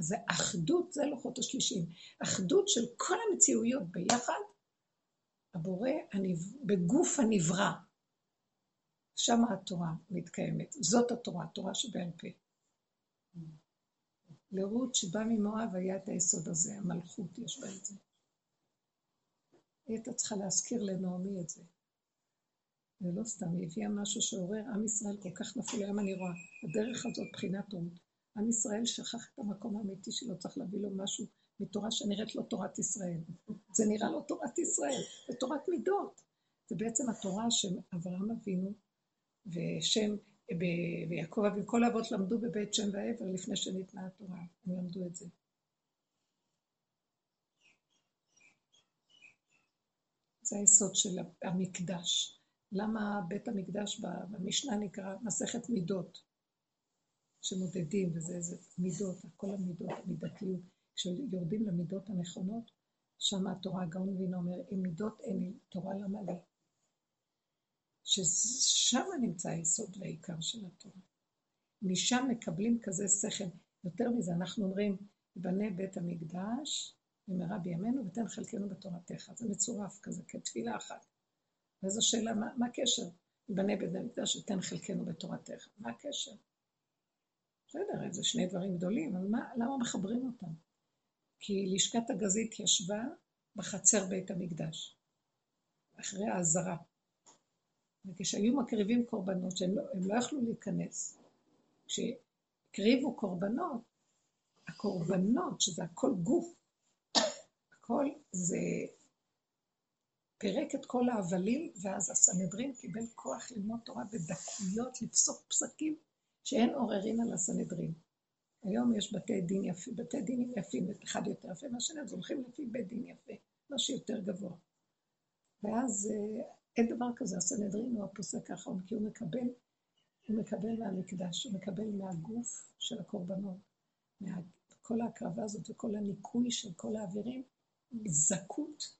אז זה אחדות, זה לוחות השלישים. אחדות של כל המציאויות ביחד, הבורא בגוף הנברא. שם התורה מתקיימת. זאת התורה, התורה שבעל פה. לרות שבא ממואב היה את היסוד הזה, המלכות יש בה את זה. הייתה צריכה להזכיר לנעמי את זה. ולא סתם, היא הביאה משהו שעורר עם ישראל כל כך נפול, היום אני רואה, הדרך הזאת בחינת רות. עם ישראל שכח את המקום האמיתי שלו, צריך להביא לו משהו מתורה שנראית לו תורת ישראל. זה נראה לו תורת ישראל, זה תורת מידות. זה בעצם התורה שאברהם אבינו ושם, ויעקב אבינו, כל האבות למדו בבית שם ועבר לפני שניתנה התורה, הם למדו את זה. זה היסוד של המקדש. למה בית המקדש במשנה נקרא מסכת מידות, שמודדים, וזה איזה מידות, כל המידות, המידתיות. כשיורדים למידות הנכונות, שם התורה, הגאון מבין אומר, אם מידות אין לי, תורה למה לי? ששם נמצא היסוד והעיקר של התורה. משם מקבלים כזה שכל. יותר מזה, אנחנו אומרים, בנה בית המקדש במהרה בימינו ותן חלקנו בתורתך. זה מצורף כזה, כתפילה אחת. ואז השאלה, מה, מה הקשר? בנה בית המקדש ותן חלקנו בתורתך. מה הקשר? בסדר, זה שני דברים גדולים, אבל מה, למה מחברים אותם? כי לשכת הגזית ישבה בחצר בית המקדש, אחרי האזהרה. וכשהיו מקריבים קורבנות, שהם לא, לא יכלו להיכנס, כשהקריבו קורבנות, הקורבנות, שזה הכל גוף, הכל זה פירק את כל ההבלים, ואז הסנהדרין קיבל כוח ללמוד תורה בדקויות, לפסוק פסקים שאין עוררין על הסנהדרין. היום יש בתי דין יפים, בתי דינים יפים, אחד יותר יפה מהשני, אז הולכים לפי בית דין יפה, משהו יותר גבוה. ואז אה, אין דבר כזה, הסנהדרין הוא הפוסק האחרון, כי הוא מקבל, הוא מקבל מהמקדש, הוא מקבל מהגוף של הקורבנות, מכל ההקרבה הזאת וכל הניקוי של כל האווירים, זכות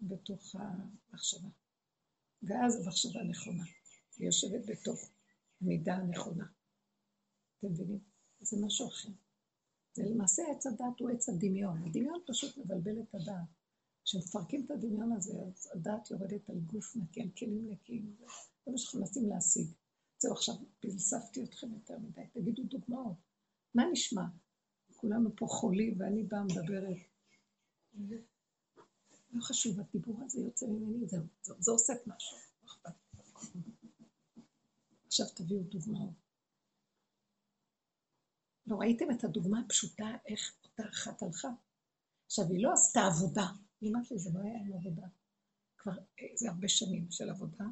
בתוך המחשבה. ואז המחשבה נכונה, היא יושבת בתוך המידה הנכונה. אתם מבינים? זה משהו אחר. זה למעשה עץ הדת הוא עץ הדמיון. הדמיון פשוט מבלבל את הדעת. כשמפרקים את הדמיון הזה, אז הדעת יורדת על גוף נקי, על כלים נקיים. זה מה שאנחנו מנסים להשיג. זהו, עכשיו פלספתי אתכם יותר מדי. תגידו דוגמאות. מה נשמע? כולנו פה חולים ואני באה מדברת. לא חשוב, הדיבור הזה יוצא ממני, זהו, זה, זה עושה משהו. לא עכשיו תביאו דוגמאות. לא ראיתם את הדוגמה הפשוטה, איך אותה אחת הלכה? עכשיו, היא לא עשתה עבודה, היא אמרת לי, זה לא היה עם עבודה. כבר איזה הרבה שנים של עבודה,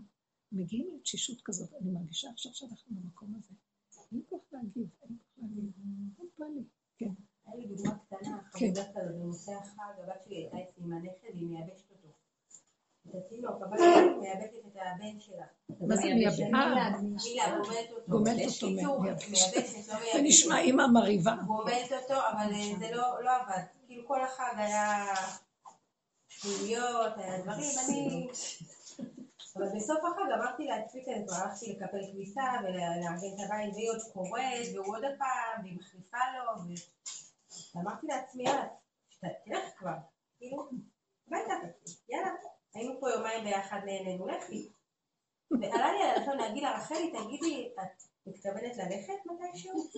מגיעים לתשישות כזאת, אני מרגישה עכשיו שאנחנו במקום הזה. אין כוח להגיב, אין כוח להגיב, אין בא לי, כן. היה לי דוגמה קטנה, חמודה כזאת, בנושא החג, הבת שלי הייתה אצלי עם הנכד, והיא מייבשת מה זה מייבשת? אה, גומלת אותו. לא. זה נשמע אימא מרהיבה. גומלת אותו, אבל אה, זה לא, לא עבד. כאילו כל החג היה פעילויות, היה דברים, אני... אבל בסוף החג אמרתי לעצמי כזה, כבר הלכתי לקפל כביסה ולארגן את הבית, והיא עוד קוראת, והוא עוד הפעם, והיא מחליפה לו, ואמרתי לעצמי, יאללה, תלך כבר, כאילו, הביתה, יאללה. היינו פה יומיים ביחד נהנינו, לכי. ועלה לי על הלשון להגיד לה, רחלי, תגידי, את מתכוונת ללכת מתישהו?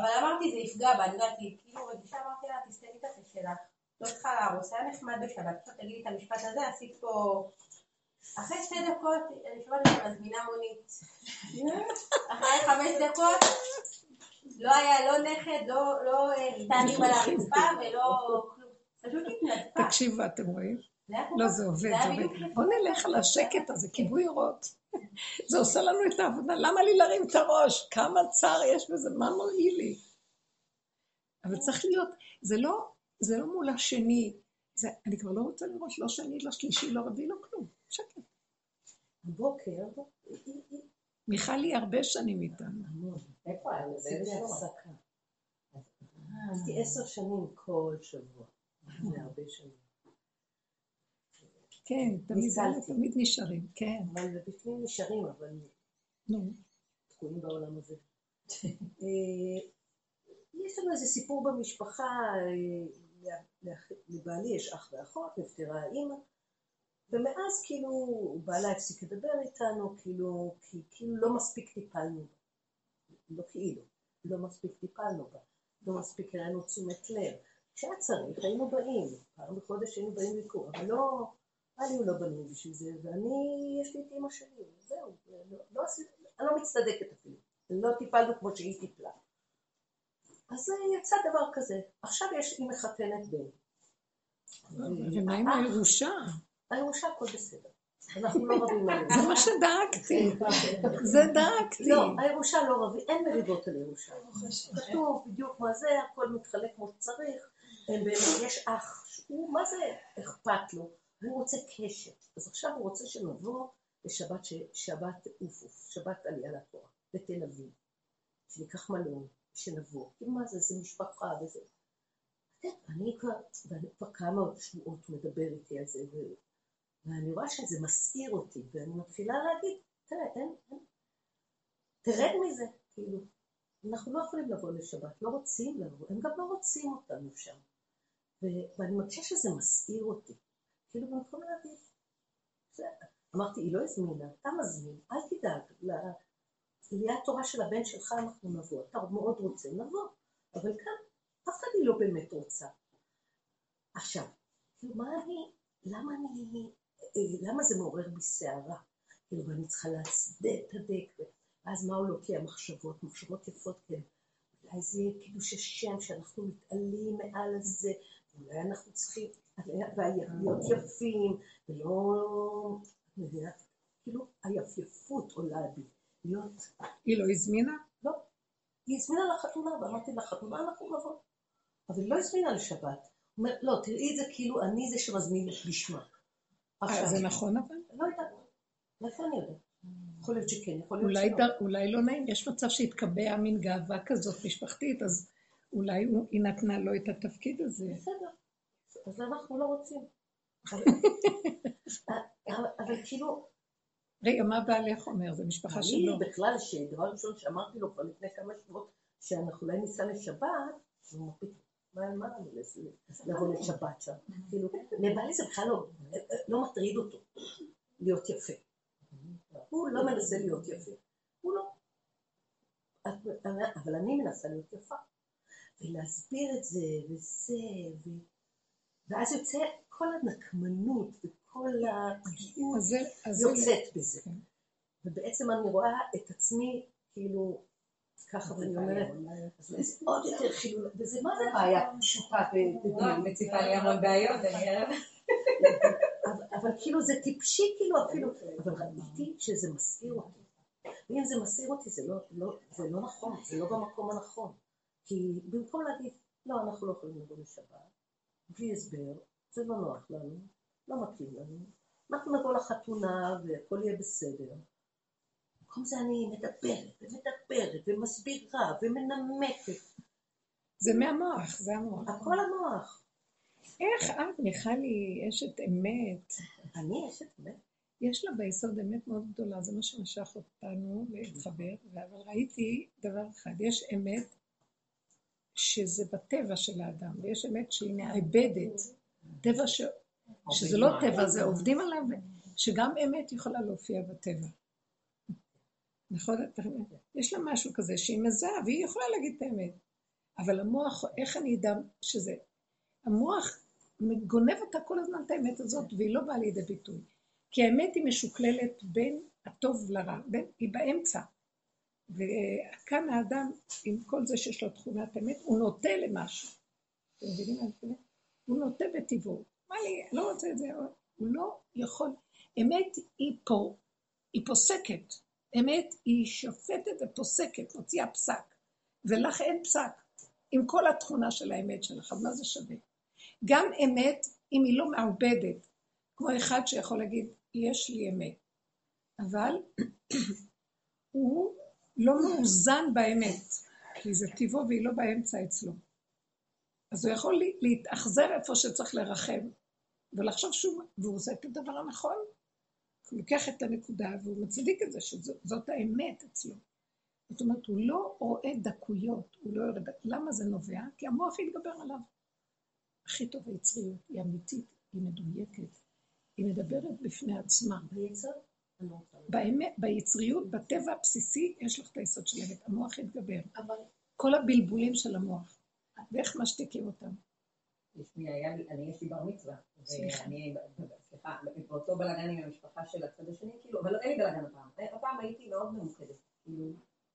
אבל אמרתי, זה יפגע בה, אני יודעת, כאילו רגישה, אמרתי לה, תסתמי את הפה שלך, לא צריכה להרוס, היה נחמד בשבת, עכשיו תגידי את המשפט הזה, עשית פה... אחרי שתי דקות, אני שומעת אותה מזמינה מונית. אחרי חמש דקות, לא היה לא נכד, לא, לא אה, סטנים על הרצפה ולא כלום. פשוט התנדפה. תקשיבו, אתם רואים? לא, זה עובד, זה עובד. בוא נלך על השקט הזה, כיבוי אורות. זה עושה לנו את העבודה, למה לי להרים את הראש? כמה צער יש בזה, מה מועיל לי? אבל צריך להיות, זה לא, זה לא מול השני, זה, אני כבר לא רוצה לראות לא שני, לא שלישי, לא רביעי, לא כלום, שקט. בבוקר, מיכל היא הרבה שנים איתנו. איפה היה לזה? הפסקה. עשיתי עשר שנים כל שבוע. זה הרבה שנים. כן, תמיד, תמיד נשארים, כן. אבל בפנים נשארים, אבל נו. תקועים בעולם הזה. אה, יש לנו איזה סיפור במשפחה, אה, לבעלי יש אח ואחות, נפטרה האימא, ומאז כאילו בעלה הפסיק לדבר איתנו, כאילו, כי כאילו לא מספיק טיפלנו בה. לא כאילו, לא מספיק טיפלנו בה, לא מספיק היה לנו תשומת לב. כשהיה צריך היינו באים, פעם בחודש היינו באים לביקור, אבל לא, אני לא בנוי בשביל זה, ואני, יש לי את אימא שלי, זהו, לא, לא עשיתי, אני לא מצטדקת אפילו, לא טיפלנו כמו שהיא טיפלה. אז יצא דבר כזה, עכשיו יש, היא מחתנת בן. ומה עם הירושה? הירושה הכל בסדר. אנחנו לא רבים על זה מה שדאגתי. זה דאגתי. לא, הירושה לא רבים, אין מריבות על ירושה. כתוב בדיוק מה זה, הכל מתחלק כמו שצריך. יש אח, הוא, מה זה אכפת לו? הוא רוצה קשת. אז עכשיו הוא רוצה שנבוא לשבת שבת אוףאוף, שבת עלייה לתורה, בתל אביב. שניקח מלון, שנבוא. מה זה, זה משפחה וזה. כן, אני כבר, ואני כבר כמה שבועות מדבר איתי על זה, ואני רואה שזה מסעיר אותי, ואני מתחילה להגיד, תראה, אין, אין, תרד מזה, כאילו. אנחנו לא יכולים לבוא לשבת, לא רוצים לבוא, הם גם לא רוצים אותנו שם. ואני מרגישה שזה מסעיר אותי. כאילו במקום להגיד, אמרתי, היא לא הזמינה, אתה מזמין, אל תדאג, לעליית תורה של הבן שלך אנחנו נבוא, אתה מאוד רוצה, נבוא, אבל כאן אף אחד היא לא באמת רוצה. עכשיו, כאילו מה אני, למה אני, אה, למה זה מעורר בי סערה? כאילו, ואני צריכה להצדק, ואז מה עולות לי המחשבות, מחשבות יפות כאלה. אולי זה קידוש השם, שאנחנו מתעלים מעל זה, אולי אנחנו צריכים, להיות יפים, ולא, כאילו היפייפות עולה בי, להיות... היא לא הזמינה? לא. היא הזמינה לחתונה, ואמרתי לחתונה אנחנו נבוא. אבל היא לא הזמינה לשבת. אומרת, לא, תראי את זה כאילו אני זה שמזמין בשמה. אה, זה נכון אבל? לא יודעת. מאיפה אני יודעת? יכול להיות שכן, יכול להיות שלא. אולי לא נעים, יש מצב שהתקבע מין גאווה כזאת משפחתית, אז אולי היא נתנה לו את התפקיד הזה. בסדר. אז אנחנו לא רוצים. אבל כאילו... רגע, מה בעלך אומר? זה משפחה שלו. אני בכלל, שדבר ראשון שאמרתי לו כבר לפני כמה שבועות, שאנחנו אולי ניסע לשבת, הוא מפיק, מה אמרנו לבוא לשבת שם? כאילו, לבעלי זה בכלל לא, לא מטריד אותו להיות יפה. הוא לא מנסה להיות יפה. הוא לא. אבל אני מנסה להיות יפה. ולהסביר את זה, וזה, ו... ואז יוצא כל הנקמנות וכל הפגיעות יוצאת בזה. כן. ובעצם אני רואה את עצמי כאילו ככה ואני אומרת, עוד יותר חילול, וזה מה זה בעיה פשוטה בדיוק, מציפה לי המון בעיות, אבל כאילו זה טיפשי כאילו אפילו, אבל ראיתי שזה מסעיר אותי. ואם זה מסעיר אותי זה לא, לא, לא נכון, זה לא במקום הנכון. כי במקום להגיד, לא, אנחנו לא יכולים לבוא לשבת, בלי הסבר, זה לא נוח לנו, לא מתאים לנו, אנחנו נבוא לחתונה והכל יהיה בסדר. במקום זה אני מדברת ומדברת ומסבירה ומנמקת. זה מהמוח, זה המוח. הכל המוח. איך את, מיכלי, אשת אמת? אני אשת אמת? יש לה ביסוד אמת מאוד גדולה, זה מה שמשך אותנו להתחבר, אבל ראיתי דבר אחד, יש אמת שזה בטבע של האדם, ויש אמת שהיא מעבדת, טבע ש... שזה לא טבע, זה עובדים עליו, שגם אמת יכולה להופיע בטבע. נכון? יש לה משהו כזה שהיא מזהה, והיא יכולה להגיד את האמת. אבל המוח, איך אני אדע שזה... המוח גונב אותה כל הזמן את האמת הזאת, והיא לא באה לידי ביטוי. כי האמת היא משוקללת בין הטוב לרע, בין, היא באמצע. וכאן האדם, עם כל זה שיש לו תכונת אמת, הוא נוטה למשהו. אתם מבינים מה אני מתכוונת? הוא נוטה בטבעו. אמר לי, לא רוצה את זה, הוא לא יכול. אמת היא פה, היא פוסקת. אמת היא שופטת ופוסקת, מוציאה פסק. ולך אין פסק, עם כל התכונה של האמת שלך, מה זה שווה? גם אמת, אם היא לא מעובדת, כמו אחד שיכול להגיד, יש לי אמת, אבל הוא לא מאוזן באמת, כי זה טיבו והיא לא באמצע אצלו. אז הוא יכול להתאכזר איפה שצריך לרחם, ולחשוב שהוא, והוא עושה את הדבר הנכון. הוא לוקח את הנקודה והוא מצדיק את זה, שזאת האמת אצלו. זאת אומרת, הוא לא רואה דקויות, הוא לא יורד... למה זה נובע? כי המוח יתגבר עליו. הכי טוב היצריות, היא אמיתית, היא מדויקת, היא מדברת בפני עצמה. ביצר? באמת, ביצריות, בטבע הבסיסי, יש לך את היסוד של האמת. המוח יתגבר. אבל... כל הבלבולים של המוח. ואיך משתיקים אותם? אני יש לי בר מצווה, ואני, סליחה, באותו בלאגן עם המשפחה של הצד השני, כאילו, אבל אין לי בלאגן הפעם. הפעם הייתי מאוד ממוקדת, כאילו,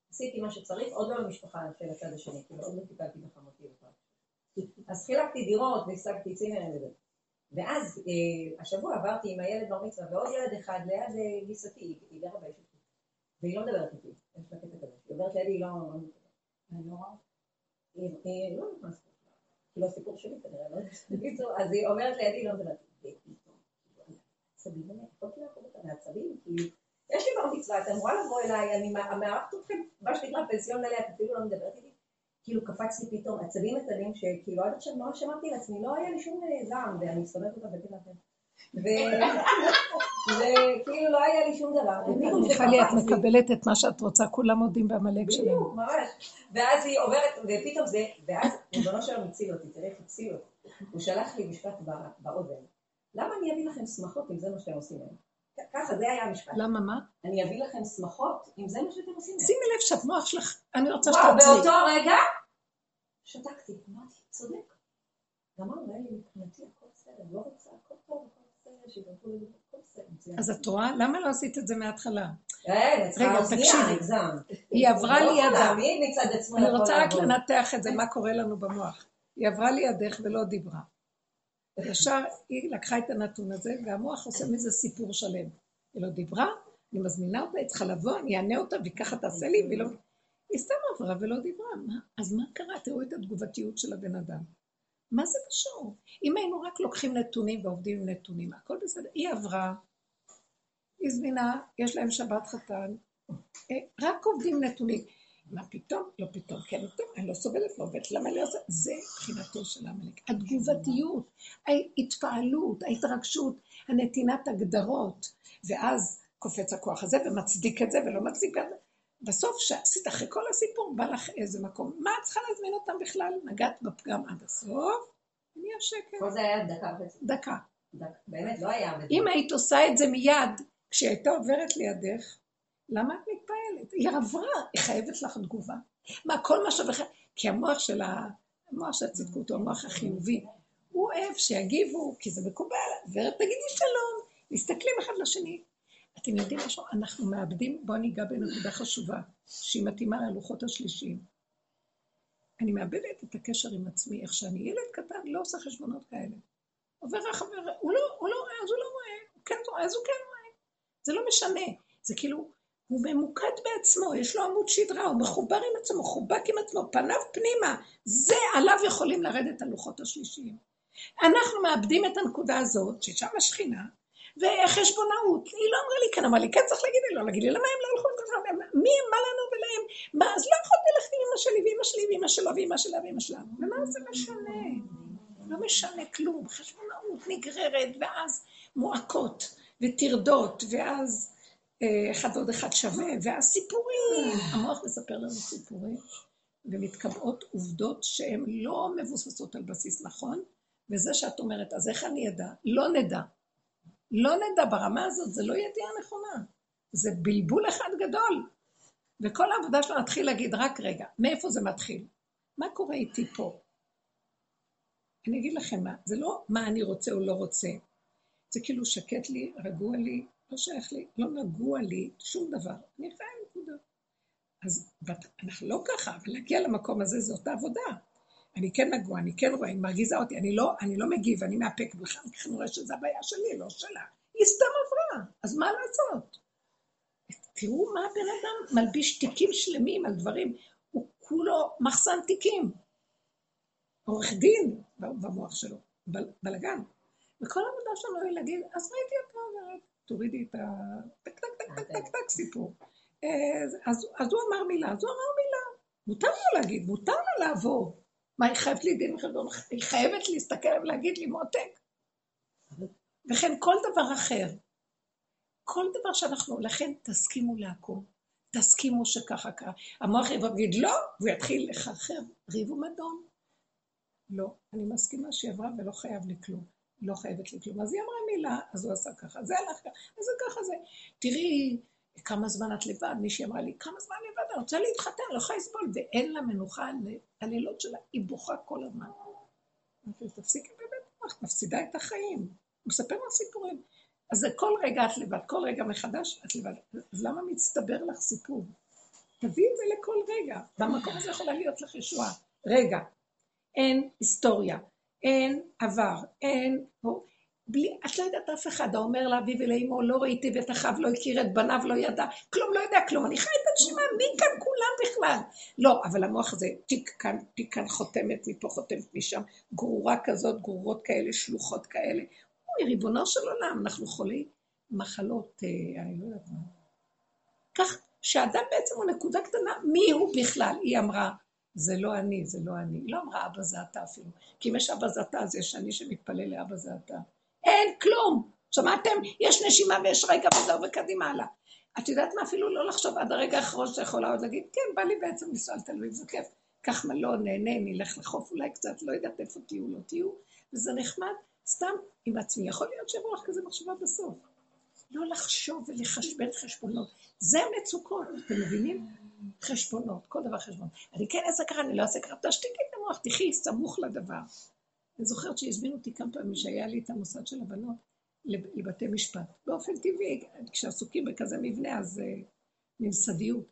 עשיתי מה שצריך, עוד לא למשפחה של הצד השני, כאילו, עוד לא טיפלתי בחמותי בכלל. אז חילקתי דירות והשגתי צימרים וזה. ואז אה, השבוע עברתי עם הילד בר מצווה ועוד ילד אחד ליד אה, גיסתי, היא גרה באש והיא לא מדברת איתי, יש לה קטע כזה, היא עוברת לידי, היא לא... אני לא רואה. היא לא נכנסת. כאילו הסיפור שלי כנראה, לא יודעת. אז היא אומרת לידי, לא מדברת. עצבים, יכולתי לעקוב אותה מעצבים, כאילו, יש לי בר מצווה, את אמורה לבוא אליי, אני מארחת אתכם, מה שנקרא פנסיון מלא, את אפילו לא מדברת איתי. כאילו קפץ לי פתאום עצבים קטנים, שכאילו עד עכשיו ממש אמרתי לעצמי, לא היה לי שום זעם, ואני שונאת אותה בקטע אחר. וכאילו לא היה לי שום דבר. מיכלי, את מקבלת את מה שאת רוצה, כולם מודים בעמלק שלהם. בדיוק, ממש. ואז היא עוברת, ופתאום זה, ואז ריבונו שלום הציל אותי, תראה איך הציל אותי. הוא שלח לי משפט באוזן. למה אני אביא לכם שמחות אם זה מה שאתם עושים היום? ככה, זה היה המשפט. למה מה? אני אביא לכם שמחות אם זה מה שאתם עושים. שימי לב שאת מוח שלך, אני רוצה שתעצרי. באותו רגע שתקתי, אמרתי, צודק. גמרנו, אין לי מבחינתי הכל בסדר, לא רוצה, הכל טוב, הכל אז את רואה? למה לא עשית את זה מההתחלה? רגע, תקשיבי. היא עברה לא לידה. אני רוצה רק לנתח את זה, מה קורה לנו במוח. היא עברה לידך ולא דיברה. ישר היא לקחה את הנתון הזה, והמוח עושה מזה סיפור שלם. היא לא דיברה, אני מזמינה אותה, היא צריכה לבוא, אני אענה אותה, והיא ככה תעשה לי, והיא לא... היא סתם עברה ולא דיברה. אז מה קרה? תראו את התגובתיות של הבן אדם. מה זה קשור? אם היינו רק לוקחים נתונים ועובדים עם נתונים, הכל בסדר. היא עברה, היא זמינה, יש להם שבת חתן, אה, רק עובדים נתונים. מה פתאום? לא פתאום, כן, טוב, אני לא סובלת, לא עובדת, למה אני עושה? זה מבחינתו של עמלק. התגובתיות, ההתפעלות, ההתרגשות, הנתינת הגדרות, ואז קופץ הכוח הזה ומצדיק את זה ולא מצדיק את זה. בסוף, שעשית אחרי כל הסיפור, בא לך איזה מקום. מה את צריכה להזמין אותם בכלל? נגעת בפגם עד הסוף, נהיה שקט. כל זה היה דקה. דקה. באמת, לא היה... אם היית עושה את זה מיד, כשהיא הייתה עוברת לידך, למה את מתפעלת? היא עברה, היא חייבת לך תגובה. מה, כל מה שבכלל... כי המוח של ה... המוח של הצדקות הוא המוח החיובי. הוא אוהב שיגיבו, כי זה מקובל, ותגידי שלום, מסתכלים אחד לשני. אתם יודעים משהו? אנחנו מאבדים, בואו ניגע בנקודה חשובה, שהיא מתאימה ללוחות השלישיים. אני מאבדת את הקשר עם עצמי, איך שאני ילד קטן, לא עושה חשבונות כאלה. עובר החבר, הוא לא, הוא לא אז הוא לא רואה, הוא כן רואה, אז הוא כן רואה. זה לא משנה, זה כאילו, הוא ממוקד בעצמו, יש לו עמוד שדרה, הוא מחובר עם עצמו, חובק עם עצמו, פניו פנימה, זה עליו יכולים לרדת הלוחות השלישיים. אנחנו מאבדים את הנקודה הזאת, ששם השכינה, וחשבונאות. היא לא אמרה לי כן, אמרה לי כן, צריך להגיד לי, לא להגיד לי, למה הם לא הלכו ככה? מי, מה לנו ולהם? מה, אז לא יכולתי ללכת עם אמא שלי, ואמא שלי, ואמא שלו, ואמא שלה, ואמא שלנו. ומה זה משנה? לא משנה כלום. חשבונאות נגררת, ואז מועקות, וטרדות, ואז אחד ועוד אחד שווה, ואז סיפורים. המוח מספר לנו סיפורים, ומתקבעות עובדות שהן לא מבוססות על בסיס נכון, וזה שאת אומרת, אז איך אני אדע? לא נדע. לא נדע ברמה הזאת, זה לא ידיעה נכונה. זה בלבול אחד גדול. וכל העבודה שלנו נתחיל להגיד, רק רגע, מאיפה זה מתחיל? מה קורה איתי פה? אני אגיד לכם מה, זה לא מה אני רוצה או לא רוצה. זה כאילו שקט לי, רגוע לי, לא שייך לי, לא נגוע לי, שום דבר. אני חיה נקודה. אז אנחנו לא ככה, אבל להגיע למקום הזה זאת העבודה. אני כן נגוע, אני כן רואה, היא מרגיזה אותי, אני לא, אני לא מגיב, אני מאפק בכלל, כי אני רואה שזה הבעיה שלי, לא שלה. היא סתם עברה, אז מה לעשות? תראו מה הבן אדם מלביש תיקים שלמים על דברים, הוא כולו מחסן תיקים. עורך דין במוח שלו, בלאגן. וכל העבודה שלנו היא להגיד, אז ראיתי אותו, תורידי את ה... טק טק טק טק טק טק סיפור. אז, אז הוא אמר מילה, אז הוא אמר מילה. מותר לו להגיד, מותר לו לעבור. מה, היא חייבת לי דין וחשבון? היא חייבת להסתכל ולהגיד לי מותק. וכן כל דבר אחר. כל דבר שאנחנו, לכן תסכימו לעקוב. תסכימו שככה קרה. המוח יבוא ויגיד לא, והוא יתחיל לחרחר ריב ומדון. לא, אני מסכימה שהיא עברה ולא חייב לי כלום. לא חייבת לי כלום. אז היא אמרה מילה, אז הוא עשה ככה, זה הלך ככה, אז זה ככה זה. תראי, כמה זמן את לבד? מישהי אמרה לי, כמה זמן לבד? אני רוצה להתחתן, לא יכולה לסבול, ואין לה מנוחה הלילות שלה, היא בוכה כל הזמן. אמרתי לה, תפסיקי באמת, את מפסידה את החיים. הוא מספר לה סיפורים. אז כל רגע את לבד, כל רגע מחדש את לבד. אז למה מצטבר לך סיפור? תביאי את זה לכל רגע. במקום הזה יכולה להיות לך ישועה. רגע, אין היסטוריה, אין עבר, אין... בלי, את לא יודעת אף אחד, האומר לאביו ולאמו, לא ראיתי ואת אחיו, לא הכיר את בניו, לא ידע, כלום לא יודע כלום, אני חי את הנשימה, מי כאן כולם בכלל? לא, אבל המוח הזה, תיק כאן, תיק כאן חותמת מפה, חותמת משם, גרורה כזאת, גרורות כאלה, שלוחות כאלה. אוי, ריבונו של עולם, אנחנו חולי מחלות, אה, אני לא יודעת מה. כך שאדם בעצם הוא נקודה קטנה, מי הוא בכלל? היא אמרה, זה לא אני, זה לא אני. היא לא אמרה אבא זה אתה אפילו. כי אם יש אבא זה אתה, אז יש אני שמתפלל לאבא זה אתה. אין כלום. שמעתם? יש נשימה ויש רגע וזהו וקדימה הלאה. את יודעת מה? אפילו לא לחשוב עד הרגע האחרון שיכולה עוד להגיד, כן, בא לי בעצם לנסוע על תל אביב, זה כיף. קח מלון, נהנה, נלך לחוף אולי קצת, לא יודעת איפה תהיו, לא תהיו. וזה נחמד, סתם עם עצמי. יכול להיות שיבוא לך כזה מחשבה בסוף. לא לחשוב ולחשבן חשבונות. זה המצוקות, אתם מבינים? חשבונות, כל דבר חשבון. אני כן אעשה ככה, אני לא אעשה ככה, תשתיקי את המוח, תחי סמוך לדבר. אני זוכרת שהזמינו אותי כמה פעמים שהיה לי את המוסד של הבנות לבתי משפט. באופן טבעי, כשעסוקים בכזה מבנה, אז uh, ממסדיות.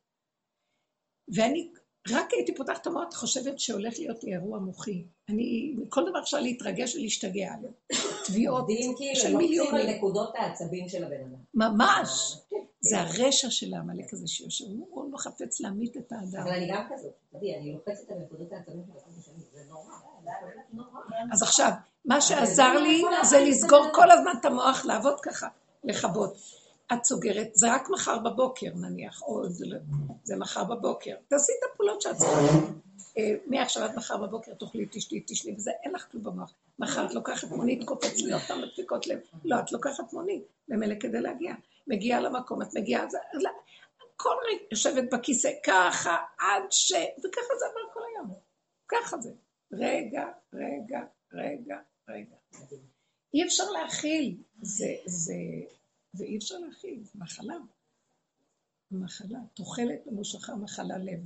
ואני רק הייתי פותחת את המוח, חושבת שהולך להיות לי אירוע מוחי. אני, כל דבר אפשר להתרגש ולהשתגע עליו. תביעות של מיליונים. עובדים כאילו על נקודות העצבים של הבן אדם. ממש. זה הרשע של העמלק הזה שיושב, הוא לא חפץ להמית את האדם. אבל אני גם כזאת, תראי, אני לוחצת על נקודות העצבים של זה נורא. אז עכשיו, מה שעזר לי זה לסגור כל הזמן את המוח, לעבוד ככה, לכבות. את סוגרת, זה רק מחר בבוקר נניח, או זה, לא, זה מחר בבוקר. תעשי את הפעולות שאת צריכה. אה, מעכשיו עד מחר בבוקר תאכלי, תשתי, תשלי, וזה, אין לך כלום במוח. מחר את לוקחת מונית, קופץ לי אותם מדפיקות לב. לא, את לוקחת מונית, למילא כדי להגיע. מגיעה למקום, את מגיעה, כל רגע יושבת בכיסא ככה, עד ש... וככה זה עבר כל היום. ככה זה. רגע, רגע, רגע, רגע. אי אפשר להכיל, זה, זה, ואי אפשר להכיל, זה מחלה. מחלה, תוחלת ממושכה מחלה לב,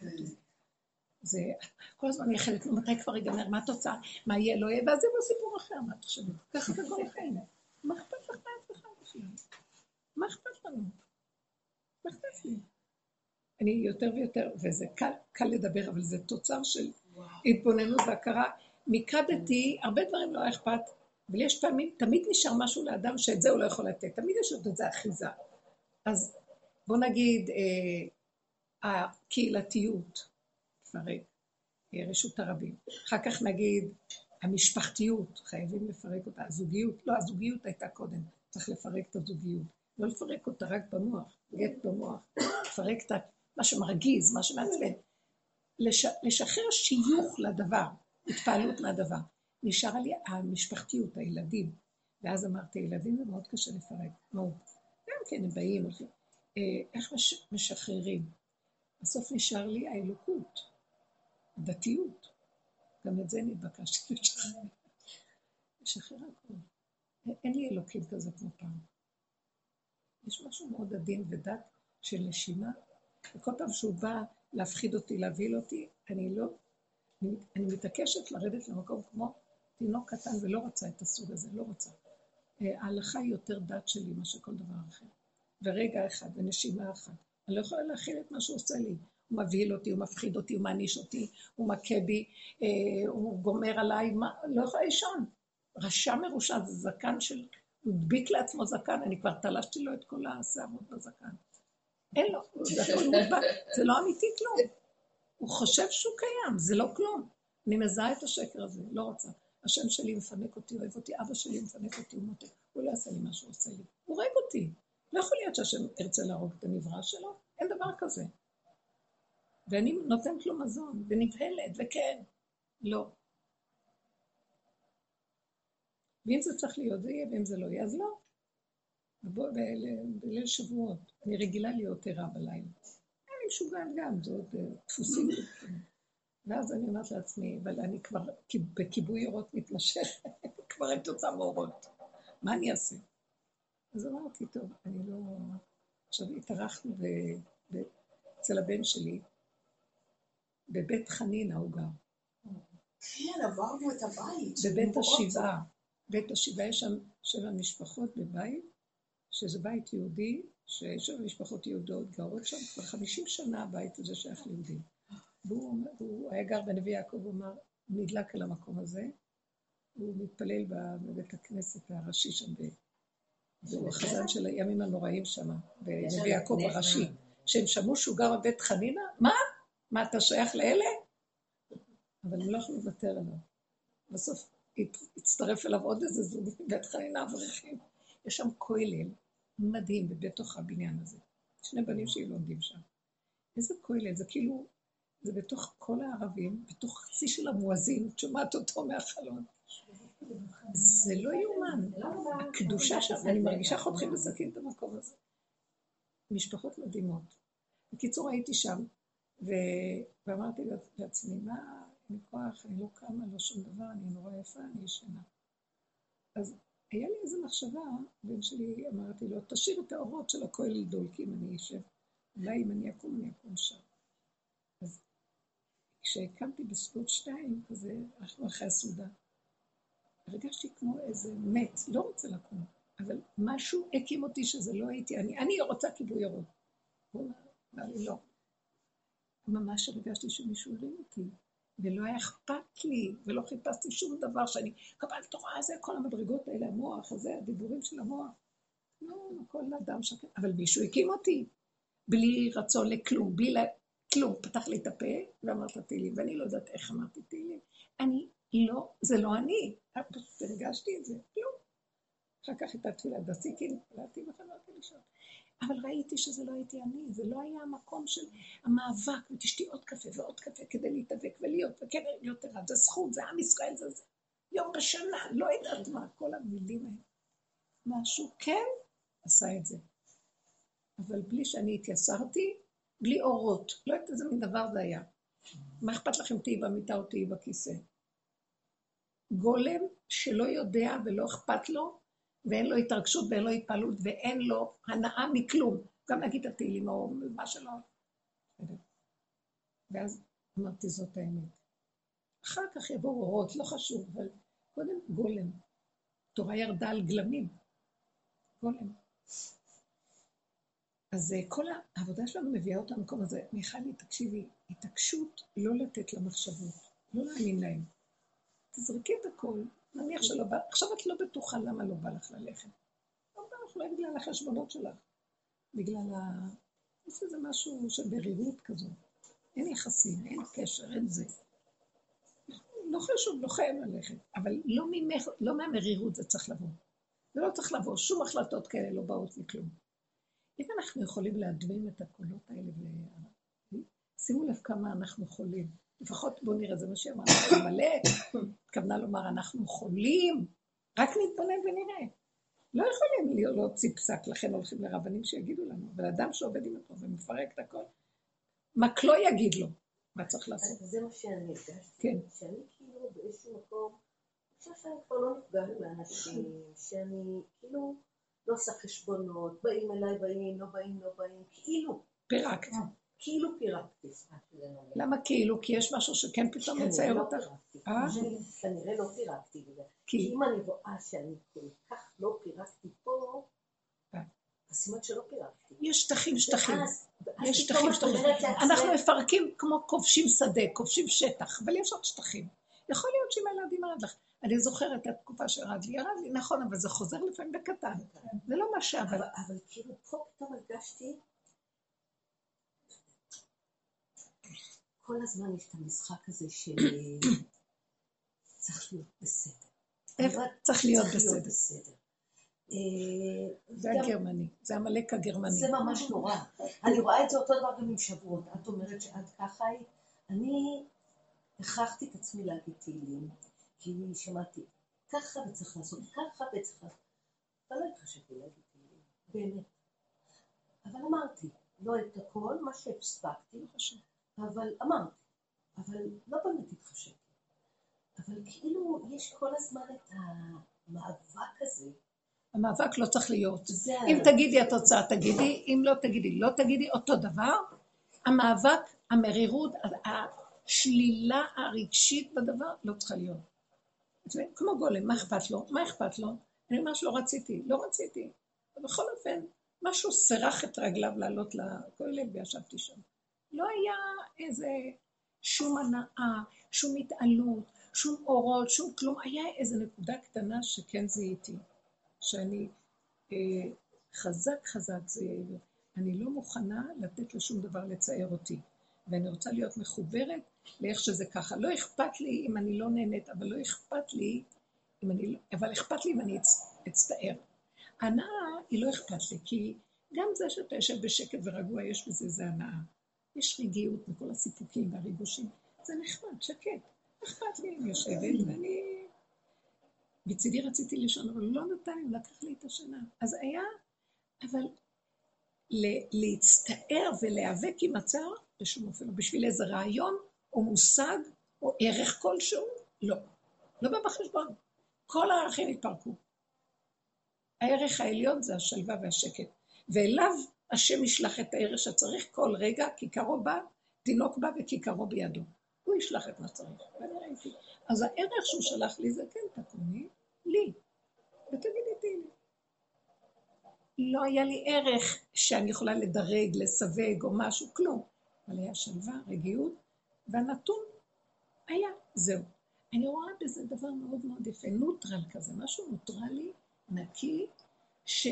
כתוב. זה, כל הזמן מייחלת, מתי כבר ייגמר, מה התוצאה, מה יהיה, לא יהיה, ואז יבוא סיפור אחר, מה את חושבת? ככה זה כל החיים. מה אכפת לך מעצמך בכלל? מה אכפת לנו? מה אכפת לי? אני יותר ויותר, וזה קל, קל לדבר, אבל זה תוצר של התבוננות והכרה. מיקדתי, הרבה דברים לא אכפת, אבל יש פעמים, תמיד נשאר משהו לאדם שאת זה הוא לא יכול לתת, תמיד יש עוד איזה אחיזה. אז בוא נגיד, אה, הקהילתיות, לפרק, אה, רשות הרבים. אחר כך נגיד, המשפחתיות, חייבים לפרק אותה, הזוגיות, לא, הזוגיות הייתה קודם, צריך לפרק את הזוגיות. לא לפרק אותה רק במוח, גט במוח, לפרק את מה שמרגיז, מה שמעצבן. לש, לשחרר שיוך לדבר, התפעלות מהדבר. נשאר לי המשפחתיות, הילדים. ואז אמרתי, ילדים זה מאוד קשה לפרק, מאוד. גם כן, הם באים, הולכים. אה, איך מש, משחררים? בסוף נשאר לי האלוקות, הדתיות. גם את זה נתבקשתי לשחרר. לשחרר הכול. אין לי אלוקים כזה כמו פעם. יש משהו מאוד עדין ודת של נשימה, וכל פעם שהוא בא להפחיד אותי, להבהיל אותי, אני לא, אני, אני מתעקשת לרדת למקום כמו תינוק קטן ולא רוצה את הסוג הזה, לא רוצה. אה, ההלכה היא יותר דת שלי מאשר כל דבר אחר. ורגע אחד, ונשימה אחת. אני לא יכולה להכיל את מה שהוא עושה לי. הוא מבהיל אותי, הוא מפחיד אותי, הוא מעניש אותי, הוא מכה בי, אה, הוא גומר עליי, מה, לא יכולה לישון. רשע מרושע, זה זקן של... הוא הדביק לעצמו זקן, אני כבר תלשתי לו את כל השערות בזקן. אין לו, זה הכל מודבק, זה לא אמיתי כלום. הוא חושב שהוא קיים, זה לא כלום. אני מזהה את השקר הזה, לא רוצה. השם שלי מפנק אותי, אוהב אותי, אבא שלי מפנק אותי, הוא מותק. הוא לא יעשה לי מה שהוא עושה לי. הוא הורג אותי. לא יכול להיות שהשם ירצה להרוג את הנברא שלו, אין דבר כזה. ואני נותנת לו מזון, ונבהלת, וכן, לא. ואם זה צריך להיות, זה יהיה, ואם זה לא יהיה, אז לא. בליל שבועות, אני רגילה להיות ערה בלילה. אני משוגעת גם, זה עוד אה, דפוסים. ואז אני אומרת לעצמי, אבל אני כבר בכיבוי אורות מתמשך, כבר אין תוצאה מאורות. מה אני אעשה? אז אמרתי, טוב, אני לא... עכשיו התארחנו אצל הבן שלי, בבית חנינה הוא גר. כן, עברנו את הבית. בבית השבעה. בית השבעה יש שם שבע משפחות בבית, שזה בית יהודי, ששבע משפחות יהודות גרות שם כבר חמישים שנה הבית הזה שייך ליהודים. והוא הוא היה גר בנביא יעקב, הוא אמר, נדלק על המקום הזה, הוא מתפלל בבית הכנסת הראשי שם, והוא החזן של הימים הנוראים שם, בנביא יעקב הראשי, שהם שמעו שהוא גר בבית חנינה, מה? מה, אתה שייך לאלה? אבל הם לא יכלו לוותר עליו. בסוף הצטרף אליו עוד איזה זוג מבית חנינה אברכים. יש שם כולל מדהים בתוך הבניין הזה. שני בנים שלי לומדים שם. איזה כולל, זה כאילו, זה בתוך כל הערבים, בתוך חצי של המואזין, את שומעת אותו מהחלון. זה לא יאומן. הקדושה שם, אני מרגישה חותכים בסכין את המקום הזה. משפחות מדהימות. בקיצור, הייתי שם. ואמרתי לעצמי, מה, אין כוח, אני לא קמה, לא שום דבר, אני נורא יפה, אני ישנה. אז היה לי איזו מחשבה, בן שלי, אמרתי לו, תשאיר את האורות של הכולל דולקים, אני אשב. אולי אם אני אקום, אני אקום שם. כשהקמתי בסביבות שתיים, כזה, אחרי הסעודה, הרגשתי כמו איזה מת, לא רוצה לקום, אבל משהו הקים אותי שזה לא הייתי אני. אני רוצה כיבוי אורות. הוא אמר לי, לא. ממש הרגשתי שמישהו הרים אותי, ולא היה אכפת לי, ולא חיפשתי שום דבר שאני, קבלת תורה, זה כל המדרגות האלה, המוח הזה, הדיבורים של המוח. לא, כל אדם שקט, אבל מישהו הקים אותי, בלי רצון לכלום, בלי. כלום. פתח לי את הפה ואמרת תהילים, ואני לא יודעת איך אמרתי תהילים. אני לא, זה לא אני, פשוט הרגשתי את זה, כלום. אחר כך הייתה תפילת דסיקים, התפללתי וחזרתי לישון. אבל ראיתי שזה לא הייתי אני, זה לא היה המקום של המאבק, ותשתי עוד קפה ועוד קפה כדי להתאבק ולהיות, וכן להיות ערב, זה זכות, זה עם ישראל, זה, זה יום בשנה, לא יודעת מה, כל המילים האלה. משהו כן עשה את זה. אבל בלי שאני התייסרתי, בלי אורות, לא יודעת איזה מין דבר זה היה. מה אכפת לכם תהיי במיטה או תהיי בכיסא? גולם שלא יודע ולא אכפת לו, ואין לו התרגשות ואין לו התפעלות ואין לו הנאה מכלום. גם להגיד את התהילים או מה שלא. ואז אמרתי, זאת האמת. אחר כך יבואו אורות, לא חשוב, אבל קודם גולם. תורה ירדה על גלמים. גולם. אז אה, כל העבודה שלנו מביאה אותנו למקום הזה. מיכלי, תקשיבי, התעקשות לא לתת למחשבות, לא להאמין להן. תזרקי את הכל, נניח שלא בא, עכשיו את לא בטוחה למה לא בא לך ללכת. לא בא לך, אולי בגלל החשבונות שלך, בגלל ה... יש איזה משהו של ברירות כזו. אין יחסים, אין קשר, אין זה. לא חשוב, לא חייב ללכת, אבל לא, ממך, לא מהמרירות זה צריך לבוא. זה לא צריך לבוא, שום החלטות כאלה לא באות מכלום. אם אנחנו יכולים להדמים את הקולות האלה, שימו לב כמה אנחנו חולים. לפחות בואו נראה, זה מה אמרה, מלא, התכוונה לומר, אנחנו חולים, רק נתבונן ונראה. לא יכולים להוציא פסק, לכן הולכים לרבנים שיגידו לנו, אבל אדם שעובד עם עצמו ומפרק את הכל, רק לא יגיד לו מה צריך לעשות. זה מה שאני הרגשתי. כן. שאני כאילו באיזשהו מקום, אני חושבת שאני כבר לא נפגעת מאנשים, שאני כאילו לא עושה חשבונות, באים אליי, באים, לא באים, לא באים, כאילו. פירקת. כאילו פירקתי. למה כאילו? כי יש משהו שכן פתאום מצייר לא אותך? אה? כנראה לא פירקתי. כי אם אני רואה שאני כל כך לא פירקתי פה, אה. אז סימן שלא פירקתי. יש שטחים, שטחים. יש שטחים, שטחים. אנחנו מפרקים כמו כובשים שדה, כובשים שטח, אבל יש עוד שטחים. יכול שאם הילדים ירד לך. אני זוכרת את התקופה שירד לי, ירד לי, נכון, אבל זה חוזר לפעמים בקטן. זה לא מה שאבל. אבל, כאילו פה פתאום הרגשתי, כל הזמן יש את המשחק הזה של צריך להיות בסדר. איך צריך להיות בסדר. אה, זה גם- הגרמני, זה עמלק הגרמני. זה ממש נורא. אני רואה את זה אותו דבר גם עם שבועות. את אומרת שאת ככה היית. אני הכרחתי את עצמי להגיד תהילים, כי שמעתי ככה וצריך לעשות ככה וצריך לעשות. אבל לא התחשבתי להגיד תהילים, באמת. אבל אמרתי, לא את הכל, מה שהספקתי, אבל אמרתי. אבל לא באמת התחשבתי. אבל כאילו יש כל הזמן את המאבק הזה. המאבק לא צריך להיות. זה אם תגידי התוצאה תגידי, אם לא תגידי לא תגידי, אותו דבר. המאבק, המרירות, השלילה הרגשית בדבר לא צריכה להיות. זה כמו גולם, מה אכפת לו? מה אכפת לו? אני ממש לא רציתי, לא רציתי. בכל אופן, משהו סירח את רגליו לעלות לכולל וישבתי שם. לא היה איזה שום הנאה, שום התעלות, שום אורות, שום כלום. היה איזו נקודה קטנה שכן זיהיתי, שאני אה, חזק חזק זה, אני לא מוכנה לתת לשום דבר לצייר אותי. ואני רוצה להיות מחוברת לאיך שזה ככה. לא אכפת לי אם אני לא נהנית, אבל לא אכפת לי אם אני לא... אבל אכפת לי אם אני אצ- אצטער. הנאה היא לא אכפת לי, כי גם זה שאתה יושב בשקט ורגוע, יש בזה איזה הנאה. יש רגיעות מכל הסיפוקים והריגושים. זה נחמד, שקט. אכפת לי, אני יושבת ואני... מצידי רציתי לישון, אבל לא נתן לי, לקח לי את השינה. אז היה, אבל ל- להצטער ולהיאבק עם הצער, בשום אופן לא. בשביל איזה רעיון או מושג או ערך כלשהו, לא. לא בא בחשבון. כל הערכים התפרקו. הערך העליון זה השלווה והשקט. ואליו השם ישלח את הערך שצריך כל רגע, כיכרו בא, תינוק בא וכיכרו בידו. הוא ישלח את מה שצריך. ואני ראיתי. אז הערך שהוא שלח לי זה כן תקומי, לי. ותגידי תהילי. לא היה לי ערך שאני יכולה לדרג, לסווג או משהו, כלום. אבל היה שלווה, רגיעות, והנתון היה, זהו. אני רואה בזה דבר מאוד מאוד יפה, נוטרל כזה, משהו נוטרלי, נקי, ש,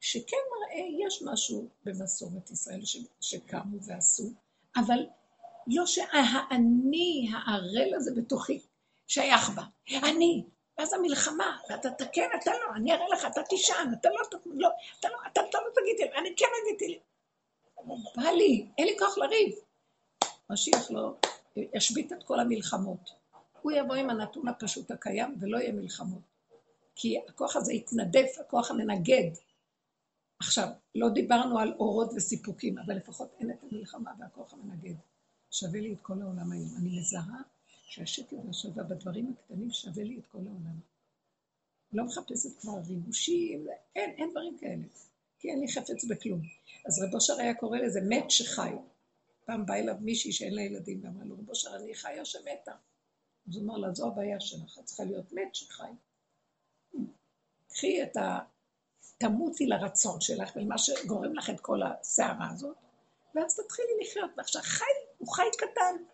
שכן מראה, יש משהו במסורת ישראל ש, שקמו ועשו, אבל לא שהאני, הערל הזה בתוכי, שייך בה. אני, ואז המלחמה, אתה תקן, אתה לא, אני אראה לך, אתה תישן, אתה לא, אתה לא, אתה לא, אתה, לא תגיד לי, אני כן אגידי לי. בא לי, אין לי כוח לריב. משיח לא, ישבית את כל המלחמות. הוא יבוא עם הנתון הפשוט הקיים ולא יהיה מלחמות. כי הכוח הזה יתנדף, הכוח המנגד. עכשיו, לא דיברנו על אורות וסיפוקים, אבל לפחות אין את המלחמה והכוח המנגד. שווה לי את כל העולם היום. אני מזהה שהשקט והשווה בדברים הקטנים שווה לי את כל העולם. לא מחפשת כבר ריגושים, אין, אין דברים כאלה. כי אין לי חפץ בכלום. אז רב אושר היה קורא לזה מת שחי. פעם בא אליו מישהי שאין לה ילדים, ואמרה לו, רב אושר, אני חיה שמתה. אז הוא אמר לה, זו הבעיה שלך, את צריכה להיות מת שחי. קחי את ה... תמותי לרצון שלך ולמה שגורם לך את כל הסערה הזאת, ואז תתחילי לחיות. ועכשיו חי, הוא חי קטן.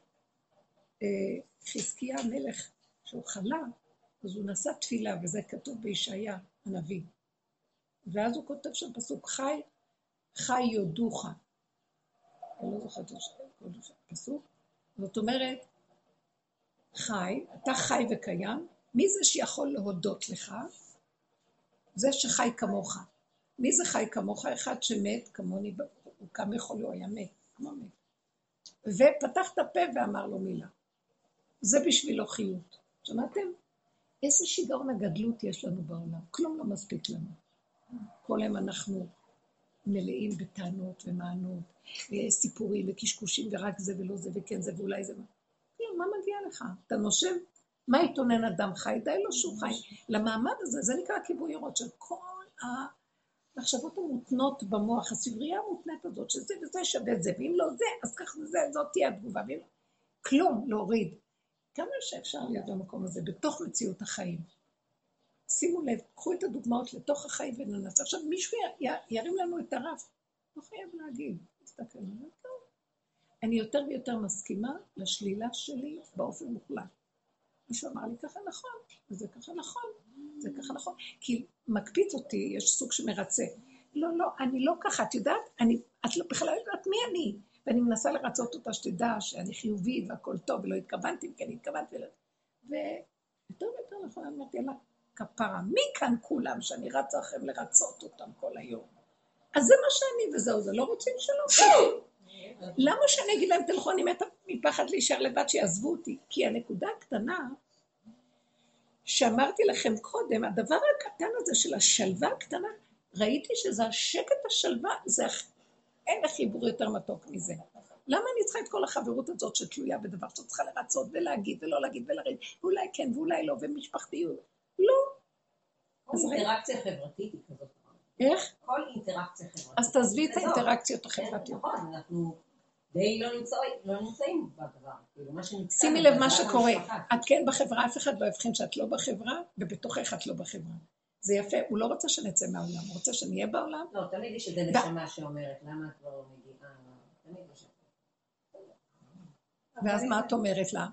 אה, חזקיה המלך, שהוא חלה, אז הוא נשא תפילה, וזה כתוב בישעיה הנביא. ואז הוא כותב שם פסוק חי, חי יודוך. אני לא זוכרת את הפסוק. זאת אומרת, חי, אתה חי וקיים, מי זה שיכול להודות לך? זה שחי כמוך. מי זה חי כמוך? אחד שמת כמוני, הוא קם הוא היה מת, כמו מת. ופתח את הפה ואמר לו מילה. זה בשבילו חיות. שמעתם? איזה שיגעון הגדלות יש לנו בעולם. כלום לא מספיק לנו. כל היום אנחנו מלאים בטענות ומענות, סיפורים וקשקושים ורק זה ולא זה וכן זה ואולי זה. כלום, מה מגיע לך? אתה נושם? מה יתונן אדם חי? די לו שהוא חי. למעמד הזה, זה נקרא כיבוי אורות של כל המחשבות המותנות במוח, הסברייה המותנית הזאת, שזה וזה שווה את זה, ואם לא זה, אז ככה זה, זאת תהיה התגובה. כלום, להוריד. כמה שאפשר להיות במקום הזה, בתוך מציאות החיים. שימו לב, קחו את הדוגמאות לתוך החיים וננסה. עכשיו מישהו ירים לנו את הרף, לא חייב להגיד. אני יותר ויותר מסכימה לשלילה שלי באופן מוחלט. מישהו אמר לי, ככה נכון, וזה ככה נכון, זה ככה נכון. כי מקפיץ אותי, יש סוג שמרצה. לא, לא, אני לא ככה, את יודעת, אני, את לא, בכלל לא יודעת מי אני. ואני מנסה לרצות אותה שתדע שאני חיובית והכל טוב, ולא התכוונתי, כי אני התכוונתי ל... ויותר ויותר נכון, אמרתי, יאללה, כפרה, מי כאן כולם שאני רצה לכם לרצות אותם כל היום? אז זה מה שאני וזהו, זה לא רוצים שלום. למה שאני אגיד להם, תלכו, אני מתה מפחד להישאר לבד, שיעזבו אותי? כי הנקודה הקטנה, שאמרתי לכם קודם, הדבר הקטן הזה של השלווה הקטנה, ראיתי שזה השקט השלווה, זה אין חיבור יותר מתוק מזה. למה אני צריכה את כל החברות הזאת שתלויה בדבר שאת צריכה לרצות ולהגיד ולא להגיד ולריב, ואולי כן ואולי לא, ומשפחתיות? לא. כל אינטראקציה חברתית היא כזאת. איך? כל אינטראקציה חברתית. אז תעזבי את האינטראקציות החברתיות. נכון, אנחנו די לא, לא נמצאים בדבר. כאילו, שימי לב מה שקורה. את כן בחברה, אף אחד לא יבחין שאת לא בחברה, ובתוכך את לא בחברה. זה יפה, הוא לא רוצה שנצא מהעולם, הוא רוצה שנהיה בעולם. לא, תמיד יש איזה נשמה שאומרת, למה את כבר לא מגיעה? תמיד יש ואז מה את אומרת לה?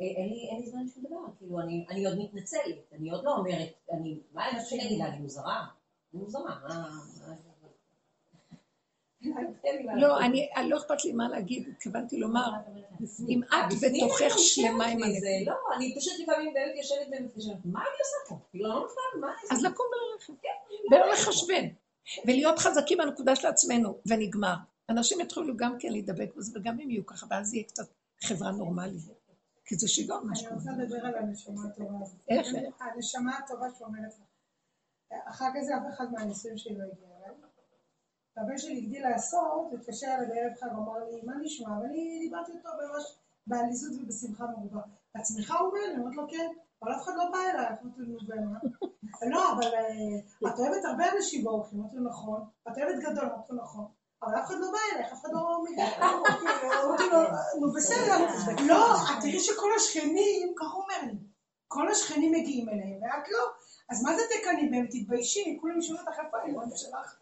אה, אין לי זמן לשום דבר, כאילו, אני עוד מתנצלת, אני עוד לא אומרת, אני, מה אני חושבת להגיד לה, אני מוזרה? אני מוזרה, מה... לא, אני, לא אכפת לי מה להגיד, התכוונתי לומר, אם את בתוכך שלמה עם זה. לא, אני פשוט לפעמים באמת יושבת ומתקשרת, מה אני עושה פה? כאילו, לא מפעם, מה אז לקום וללכת, ולא לחשבן, ולהיות חזקים בנקודה של עצמנו, ונגמר. אנשים יתחילו גם כן להידבק בזה, וגם הם יהיו ככה, ואז יהיה קצת חברה נורמלית. כי זה שיגעון מה שקורה. אני רוצה לדבר על הנשמה הטובה הזאת. איך? הנשמה הטובה שאומרת לך. אחר כך זה אף אחד מהנישואים שלי לא הגיע אליי. והבן שלי הגדיל לעשות, התקשר אליי בערב חג, אמר לי, מה נשמע? ואני דיברתי איתו ממש בעליזות ובשמחה מרובה. עצמך הוא אומר? אני אומרת לו, כן. אבל אף אחד לא בא אליי, אמרתי לו, ומה? לא, אבל אה, את אוהבת הרבה אנשים באורחים, אמרתי לו, נכון. את אוהבת גדול, אמרתי לו, נכון. אבל אף אחד לא בא אליך, אף אחד לא מגיע. אמרתי לו, נו בסדר. לא, את תראי שכל השכנים, ככה הוא אומר לי, כל השכנים מגיעים אליהם, ואת לא. אז מה זה תקנאי בהם? תתביישי, כולם ישאלו אותך איפה הילדים שלך.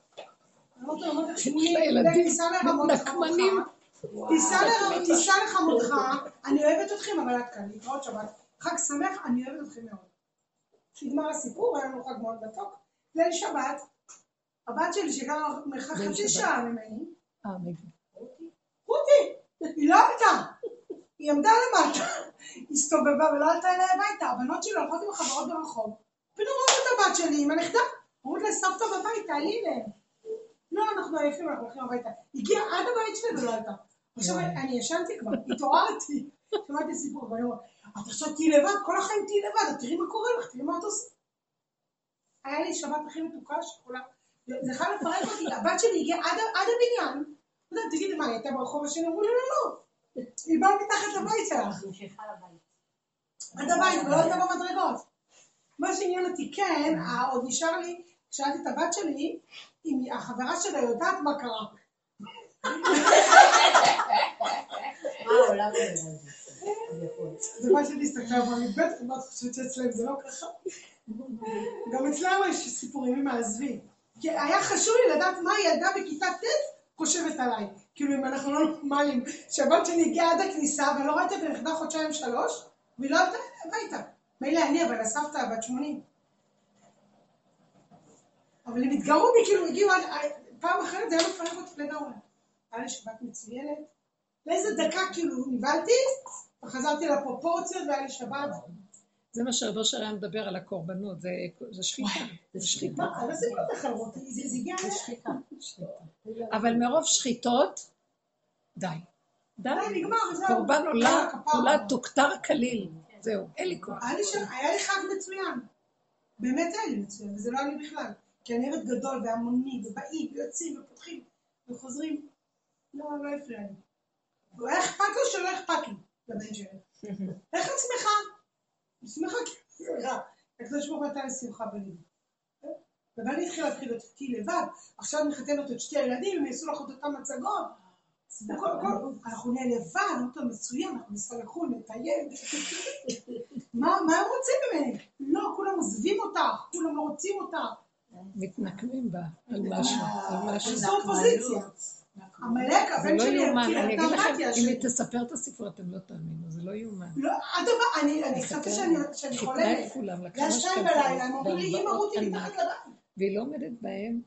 נקמנים. תיסע לחמותך, אני אוהבת אתכם, אבל עד כאן, להתראות שבת. חג שמח, אני אוהבת אתכם מאוד. נגמר הסיפור, היה לנו חג מאוד מתוק. ליל שבת, הבת שלי שגרה מרחק חצי שעה ממני, אה, רותי, היא לא עלתה, היא עמדה למטה, הסתובבה ולא עלתה אליי הביתה, הבנות שלי הולכות עם החברות ברחוב, פתאום רואות את הבת שלי עם הנכדה, אומרות לה סבתא בבית, תעלי אליהם. לא, אנחנו עייפים, אנחנו הולכים הביתה. הגיעה עד הבית שלי ולא עלתה. עכשיו אני ישנתי כבר, התעוררתי, שמעתי סיפור, ואני אומרת, את עכשיו תהיי לבד, כל החיים תהיי לבד, תראי מה קורה לך, תראי מה את עושה. היה לי שבת הכי מתוקה שכולה, זה חייב לפרק אותי, הבת שלי הגיעה עד הבניין, לא תגידי מה, היא הייתה ברחוב השני, אמרו לי, לא, לא, היא באה מתחת לבית שלך. עד הבית, ולא הייתה במדרגות. מה שעניין אותי, כן, עוד נשאר לי, שאלתי את הבת שלי, אם החברה שלה יודעת מה קרה. זה מה שאני הסתכלה, אבל אני בטח לא חושבת שאצלם זה לא ככה. גם אצלם יש סיפורים עם העזבי. היה חשוב לי לדעת מה ילדה בכיתה ט' חושבת עליי. כאילו אם אנחנו לא נורמלים, שהבת שלי הגיעה עד הכניסה ולא ראיתי את הנכדה חודשיים שלוש, והיא לא הייתה הביתה. מילא אני, אבל הסבתא בת שמונים. אבל הם התגרו בי, כאילו הגיעו עד... פעם אחרת זה היה מפרק אותי לגמרי. היה לי שבת מצוינת. לאיזה דקה כאילו נבהלתי, וחזרתי לפרופורציות והיה לי שבת. זה מה שרבו שלם מדבר על הקורבנות, זה שחיטה. זה שחיטה. אבל זה לא תחרות, זה הגיע לשחיטה. אבל מרוב שחיטות, די. די, נגמר, זהו. קורבן עולה, כולה תוכתר כליל. זהו, אין לי כוח. היה לי חג מצוין. באמת היה לי מצוין, וזה לא היה לי בכלל. כי אני אוהבת גדול והמוני, ובאים, ויוצאים, ופותחים, וחוזרים. לא, לא הפריע לי. היה אכפת לו שלא אכפת לי, לבן שלי. איך את שמחה? רע. הקדוש ברוך הוא נתן לי שמחה בליבי. ובאני התחיל להתחיל אותי לבד, עכשיו מחתנת את שתי הילדים, הם יעשו לך את אותן מצגות. אנחנו נהיה לבד, אנחנו מצוין, אנחנו ניסע לחו"ל, נטייל. מה הם רוצים ממני? לא, כולם עוזבים אותך, כולם לא רוצים אותך. מתנקמים בה על משהו, על משהו. עשו אופוזיציה. עמלק, זה הבן לא שלי, כאילו, אני אתה אגיד לכם, אם. היא תספר את הסיפור אתם לא תאמינו, זה לא יאומן. לא, אדרבה, אני אני חשבתי שאני חיתנה חולמת. את כולם, זה לקחה היה שתיים בלילה, הם אומרים לי, אמא רותי מתחת לבית. והיא לא עומדת בהם,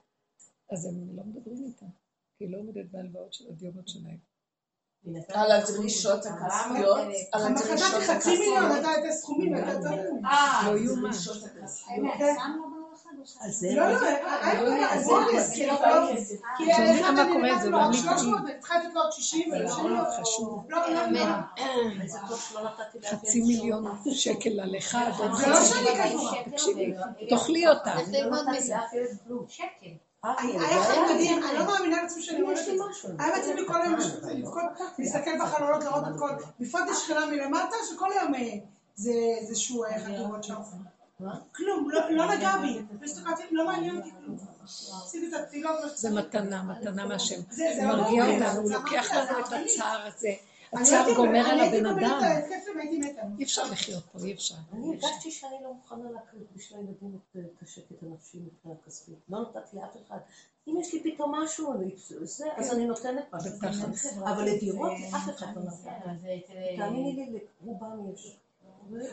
אז הם לא מדברים איתה. כי היא לא עומדת בהלוואות של הדיומות שלהם. על הדרישות הכספיות, על הדרישות חצי מיליון, הכספיות. אתה את הסכומים, אתה אה, לא יאומן. לא, לא, אה, אז בוא, זה- כאילו, לא, כי אחד מה אני קורה? נתתי זה לו לא רק אמיתי. 300 ואני צריכה לתת לו עוד 60 אבל ולשני לו- חשוב. לא, לא, לא. נתתי לה חצי מיליון שקל על אחד, עוד זה לא חצי שאני מיליון. כזאת. תקשיבי, תאכלי אותה. אה, היה אחד היה מדהים, לי. אני לא מאמינה לעצמי שאני אומרת את זה. היה מתאים לי כל היום לבכות, להסתכל בחלונות, לראות את כל, בפרט יש שכנה מלמטה, שכל היום אה, זה איזשהו אה, חקירות שם. כלום, לא לא נגע בי. לא לא מעניין אותי כלום. מה זה. מתנה, מתנה מהשם. זה- לא מרגיע אותנו, הוא זה לוקח לנו את. הצער הזה. הצער גומר על הבן אדם. אי אפשר לחיות פה, אי אפשר. אני הרגשתי שאני לא מוכנה להקריב בשביל הילדים את השקט הנפשי מבחינה כספית. לא נתתי לאף אחד. אם יש לי פתאום משהו, אני- זה, אז אני נותנת משהו. אבל לדירות לאף אחד לא נתתי. תאמיני לי, לרובם יש.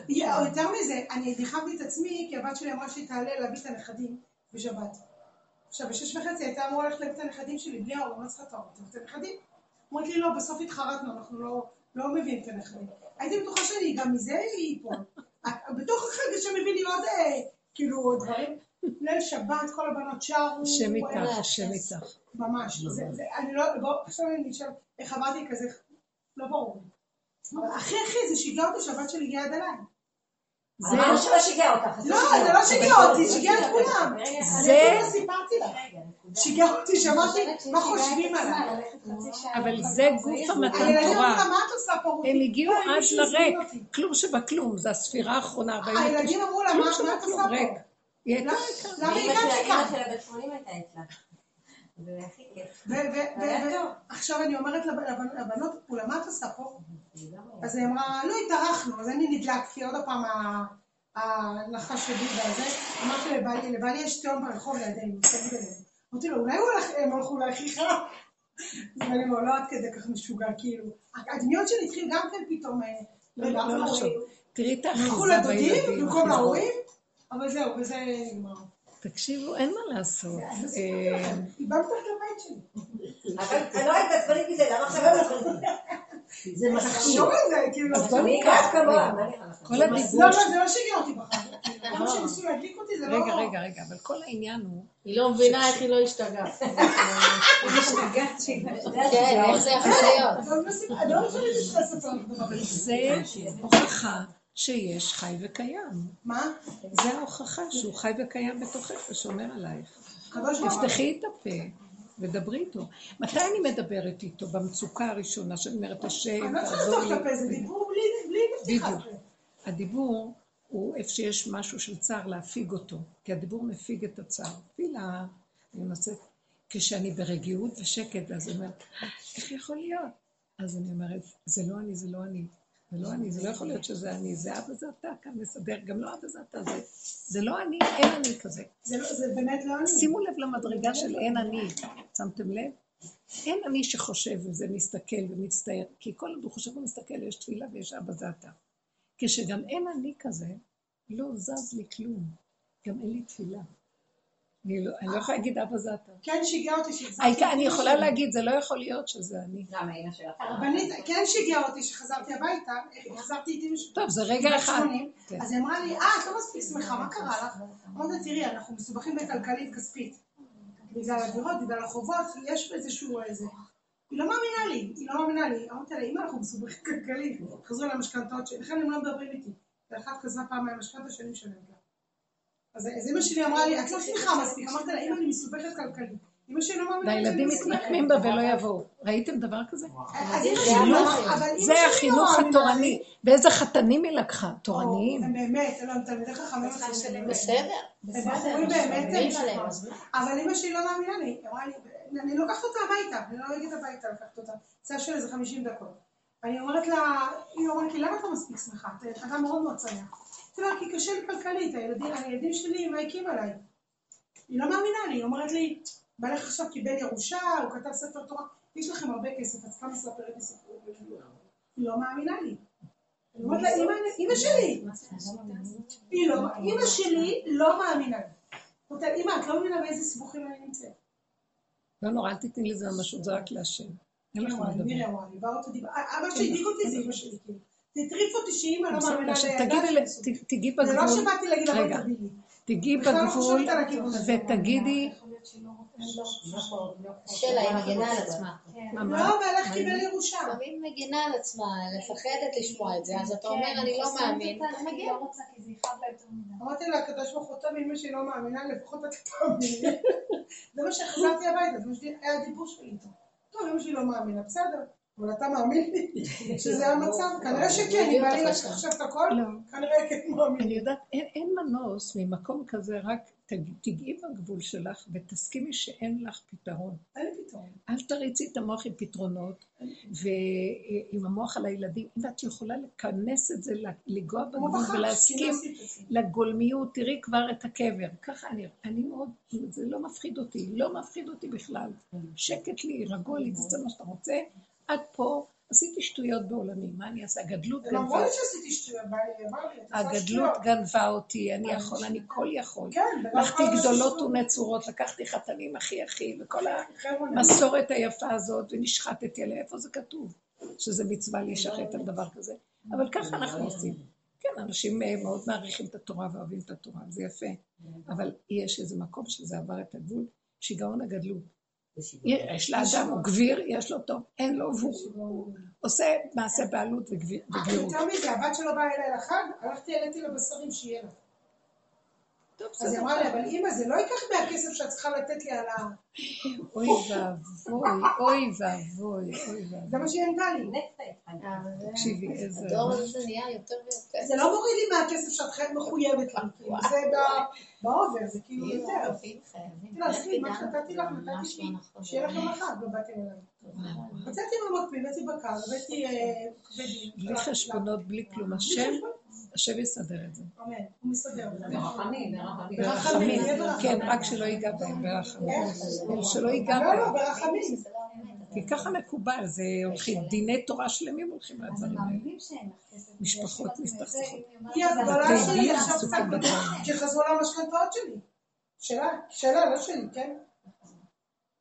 יא, יותר מזה, אני ניחמתי את עצמי, כי הבת שלי אמרה שהיא תעלה להביא את הנכדים בשבת. עכשיו, בשש וחצי הייתה אמורה ללכת להביא את הנכדים שלי, בלי ההורים, לא צריכה את ההורים, את הנכדים. אמרת לי, לא, בסוף התחרטנו, אנחנו לא, לא מביאים את הנכדים. הייתי בטוחה שאני גם מזה ייפול. בתוך החג שמביא לי עוד, אה, כאילו, דברים. ליל שבת, כל הבנות שרו. השם איתך, השם איתך. ממש. אני לא, בוא, עכשיו אני אשאל, איך עברתי כזה, לא ברור. הכי הכי זה שיגע אותי שהבת שלי הגיעה עד אליי. זה- שלא שיגע אותך. אז לא, זה לא שיגע אותי, שיגע את כולם. זה- אני לא סיפרתי לך. שיגע אותי, שמעתי מה חושבים עליי. אבל זה גוף המתן תורה. הם הגיעו לא, עד לריק. כלום שבכלום, זה הספירה האחרונה, 49. הילדים אמרו לה, כלום מה את עושה. פה? היא הייתה למה- ריקה. למה אמא הגעתי שלה- כאן? אמא שלה בת 80 הייתה אצלה. זה הכי כיף. ו- ו- היה ו- טוב. עכשיו אני אומרת לב- לבנ- לבנות, כולה, מה את עושה פה? אז היא אמרה, לא התארחנו, אז אני נדלקתי, עוד פעם ה- הנחש שלי והזה, אמרתי לבעלי, לבעלי יש תהום ברחוב לידינו. אמרתי לו, אולי הם הלכו לאחיך? ואני אומר, לא עד כדי כך משוגע, כאילו. הדמיון שלי התחיל גם כן פתאום, אה, לא, לא, לא. תראי את הלכו האחיזה לדודים בילדים. במקום. להורים, אבל זהו, וזה נגמר. תקשיבו, אין מה לעשות. אה, איבדת את הבית שלי. לא היית עצבנית מזה, למה עכשיו את עצבנית? זה מסכים. תחשוב על זה, כאילו. כל הדיבור... לא, לא, זה לא שיגע אותי בחיים. כמה שניסו להדליק אותי, זה לא... רגע, רגע, רגע, אבל כל העניין הוא... היא לא מבינה איך היא לא השתגעה. כן, איך זה יכול להיות? לא לא. זה הוכחה שיש חי וקיים. מה? זה ההוכחה שהוא חי וקיים בתוכך ושומר עלייך. תפתחי את הפה ודברי איתו. מתי אני מדברת איתו? במצוקה הראשונה שאני אומרת, השם, אני לא צריכה תעזור לפתוח לי. את הפה, זה דיבור בלי- פתיחת בדיוק. פה. הדיבור הוא איפה שיש משהו של צער להפיג אותו, כי הדיבור מפיג את הצער. תפילה, אני מנסה, כשאני ברגיעות ושקט, אז אני אומרת, איך יכול להיות? אז אני אומרת, זה לא אני, זה לא אני. זה לא אני, זה לא יכול להיות שזה אני, זה אבא זה אתה כאן מסדר, גם לא אבא זה אתה, זה, זה לא אני, אין אני כזה. זה לא- זה באמת לא אני. שימו לב למדרגה של אין אני, שמתם לב? אין אני שחושב וזה מסתכל ומצטער, כי כל עוד הוא חושב ומסתכל, יש תפילה ויש אבא זה אתה. כשגם אין אני כזה, לא זז לי כלום. גם אין לי תפילה. אני לא, אני לא יכולה להגיד אבא זה אתה. כן שיגע אותי שהחזרתי. העיקר, אני יכולה. להגיד, זה לא יכול להיות שזה אני. למה אמא שלך? הרבנית כן שיגע אותי שחזרתי הביתה, החזרתי את אמא שלי. טוב, זה רגע אחד. 80, כן. אז היא אמרה לי, אה, את לא מספיק שמחה, מה קרה לך? אמרתי תראי, אנחנו מסובכים בכלכלית כספית. בגלל הדירות, בגלל החובות, יש איזשהו איזה... היא לא מאמינה לי, היא לא מאמינה לי. אמרתי לה, אמא, אנחנו מסובכים כלכלית. חזרו שלי, לכן הם לא מדברים איתי. ואחת חזרה פעם מהמשכנתה שאני משלמת לה. אז אז אמא שלי אמרה לי, את לא שמחה מספיק. אמרתי לה, אמא, אני מסובכת כלכלית. אמא שלי לא מאמינה והילדים. מתנקמים בה ולא יבואו. ראיתם דבר כזה? זה לא החינוך התורני. לי. ואיזה חתנים היא לקחה? תורניים. באמת, לא, הם תלמידי חכמים. בסדר. מה? אבל אמא שלי לא מאמינה לי, היא אמרה לי, אני לוקחת אותה הביתה, אני לא הולכת הביתה לקחת אותה, נסיעה של איזה 50 דקות. אני אומרת לה, היא אומרת לי, למה את לא מספיק שמחה? את אדם מאוד מאוד שמח. לה, כי קשה לי כלכלית, הילדים, הילדים שלי מעיקים עליי. היא לא מאמינה לי, היא אומרת לי, בעלך עכשיו קיבל ירושה, הוא כתב ספר תורה, יש לכם הרבה כסף, אז כמה ספרי לי סיפורים? היא לא מאמינה לי. אני אומרת לה, "אמא- אמא שלי, היא לא, אמא שלי לא מאמינה לי. אומרת לה, אמא, את לא מבינה באיזה סיבוכים אני נמצאת. לא נורא, אל תתני לזה ממשות, זה רק להשם. אין לך מה לדבר. אבא שהדאיג אותי זה אמא שלי, כאילו. זה הטריף אותי שאמא לא מאמינה לילדה תגידי שלי. ל- ת- תגיעי זה לא בגבול, שבאתי להגיד לה. בואי. תגיעי בכלל לא בגבול, חושבת על הכיוון הזה. ותגידי, שלה, היא מגינה על עצמה. לא, בעלך קיבל ירושה. לפעמים מגינה על עצמה, מפחדת לשמוע את זה, אז אתה אומר, אני לא מאמין, אתה. אמרתי לה, הקדוש ברוך הוא טוב, אמא שלי לא מאמינה, לפחות את תאמיני. זה מה שחזרתי הביתה, זה מה שהיה הדיבור שלי איתו. טוב, אמא שלי לא מאמינה, בסדר. אבל אתה מאמין לי שזה המצב? כנראה שכן, אם בא לי לקחת עכשיו את הכל, לא. כנראה כן מאמין. אני יודעת, אין, מנוס ממקום כזה, רק תג, תגעי בגבול שלך ותסכימי שאין לך פתרון. אין פתרון. אל תריצי את המוח עם פתרונות, ועם המוח על הילדים. אם את יכולה לכנס את זה, כמו בגבול ולהסכים. לגולמיות, תראי כבר את הקבר. ככה אני, אני מאוד, זה לא מפחיד אותי, לא מפחיד אותי בכלל. שקט לי, רגוע לי, תעשה מה שאתה רוצה. עד פה עשיתי שטויות בעולמי, מה אני אעשה? הגדלות גנבה, לי שעשיתי שטויות, הגדלות. גנבה אותי, אני יכול, אני כל יכול. כן, לקחתי גדולות. ונצורות, לקחתי חתנים הכי הכי, וכל חבר'ה, המסורת היפה הזאת, ונשחטתי עליה, איפה זה כתוב? שזה מצווה להישחט על דבר כזה. אבל ככה אנחנו עושים. כן, אנשים אה, מאוד מעריכים את התורה ואוהבים את התורה, זה יפה. אבל יש איזה מקום שזה עבר את הגבול, שיגעון הגדלות. יש לאדם, הוא גביר, יש לו טוב, אין לו, והוא עושה מעשה בעלות וגביר- וגבירות. יותר מזה, הבת שלו באה אליי לחג, הלכתי, העליתי לה בשרים שיהיה לה. אז היא. אמרה לי, אבל אימא, זה לא ייקח מהכסף שאת צריכה לתת לי על ה... אוי ואבוי, אוי ואבוי, אוי זה ואבוי. מה שהיא ענתה לי. תקשיבי, איזה... הדור הזה נהיה יותר ויותר. זה לא מוריד לי מהכסף שאת חייבת מחויבת לי, כאילו, זה באובר, זה כאילו יותר. תראה, עזבי, מה שנתתי לך? נתתי לי, לא נכון. שיהיה לכם לחג, לא באתם אליי. מצאתי במקביל, הבאתי בקר, הבאתי אה, כבדים. בלי חשבונות, בלי כלום. השם, השם יסדר את זה. אמן, הוא מסדר. ברחמים, ברחמים. כן, רק שלא ייגע בהם ברחמים. שלא ייגע לא, בהם. לא, ברחמים. כי ככה מקובל, זה הולכים, דיני תורה שלמים הולכים אז הם לדברים האלה. משפחות מסתכסכות. היא הגדולה שלי עכשיו קצת בדברים. בדרך, כי חזרו לה המשכנתאות שלי. שלה, שלה, לא שלי, כן?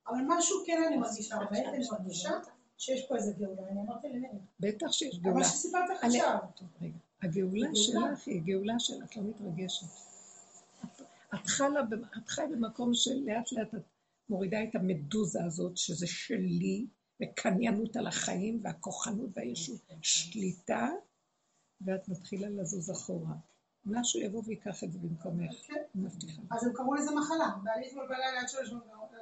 אבל משהו כן אני מרגישה, באמת אני מרגישה שיש פה איזה גאולה, אני אמרתי לנאי. בטח שיש אבל גאולה. שסיפרת לך עכשיו. רגע. הגאולה שלך היא גאולה שלך, לא מתרגשת. את- את חלה, את חיה במקום שלאט לאט את מורידה את המדוזה הזאת, שזה שלי, וקניינות על החיים, והכוחנות והישות, שליטה, ואת מתחילה לזוז אחורה. משהו יבוא ויקח את זה במקומך, כן. מבטיחה. אז הם קראו לזה מחלה. בעלי אתמול בלילה עד שלוש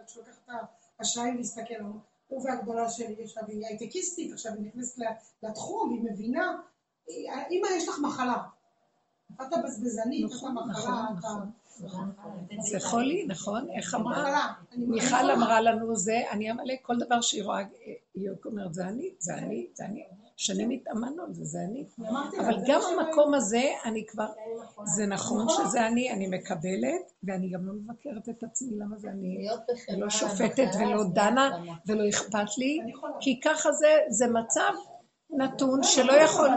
עד שהוא לקח את האשראי והסתכל, הוא- הוא והגדולה שלי, עכשיו היא הייטקיסטית, עכשיו היא נכנסת לתחום, היא מבינה. אמא, יש לך מחלה. אתה בזבזנית, אתה נכון, מחלה, נכון, אתה... נכון. זה חולי, נכון? איך אמרה? מיכל. אמרה לנו זה, אני עמלק, כל דבר שהיא רואה, היא אומרת, זה אני, זה אני, זה אני. שנים התאמנו על זה, זה אני. אבל גם המקום הזה, אני כבר, זה נכון שזה אני, אני מקבלת, ואני גם לא מבקרת את עצמי, למה זה אני בחברה. לא שופטת ולא דנה. ולא אכפת לי. כי ככה זה, זה מצב נתון שלא יכול...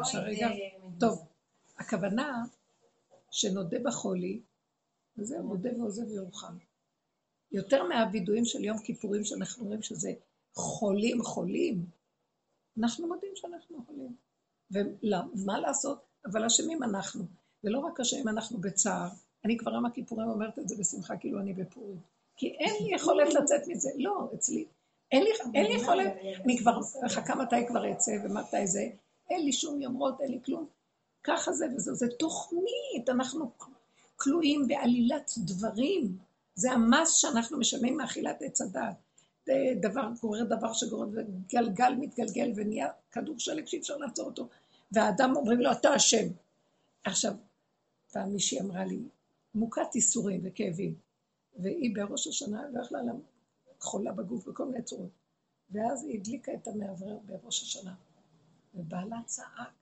עכשיו רגע, טוב, הכוונה שנודה בחולי, וזהו, מודה ועוזב ירוחם. יותר מהווידויים של יום כיפורים שאנחנו רואים שזה חולים חולים, אנחנו מודים שאנחנו חולים. ומה לעשות? אבל אשמים אנחנו. ולא רק אשמים אנחנו בצער. אני כבר יום הכיפורים אומרת את זה בשמחה כאילו אני בפורים. כי אין לי יכולת לצאת מזה. לא, אצלי. אין לי, אין לי יכולת, אני כבר מחכה מתי כבר אצא ומתי זה. אין לי שום יומרות, אין לי כלום. ככה זה וזהו. זה תוכנית, אנחנו כלואים בעלילת דברים. זה המס שאנחנו משלמים מאכילת עץ הדת. זה דבר גורר דבר שגורר, וגלגל מתגלגל ונהיה כדור שלג שאי אפשר לעצור אותו. והאדם אומרים לו, אתה אשם. עכשיו, פעם מישהי אמרה לי, מוכת ייסורים וכאבים, והיא בראש השנה לא יכלה למות. חולה בגוף בכל מיני צורות. ואז היא הדליקה את המאוורר בראש השנה. ובעלה צעק,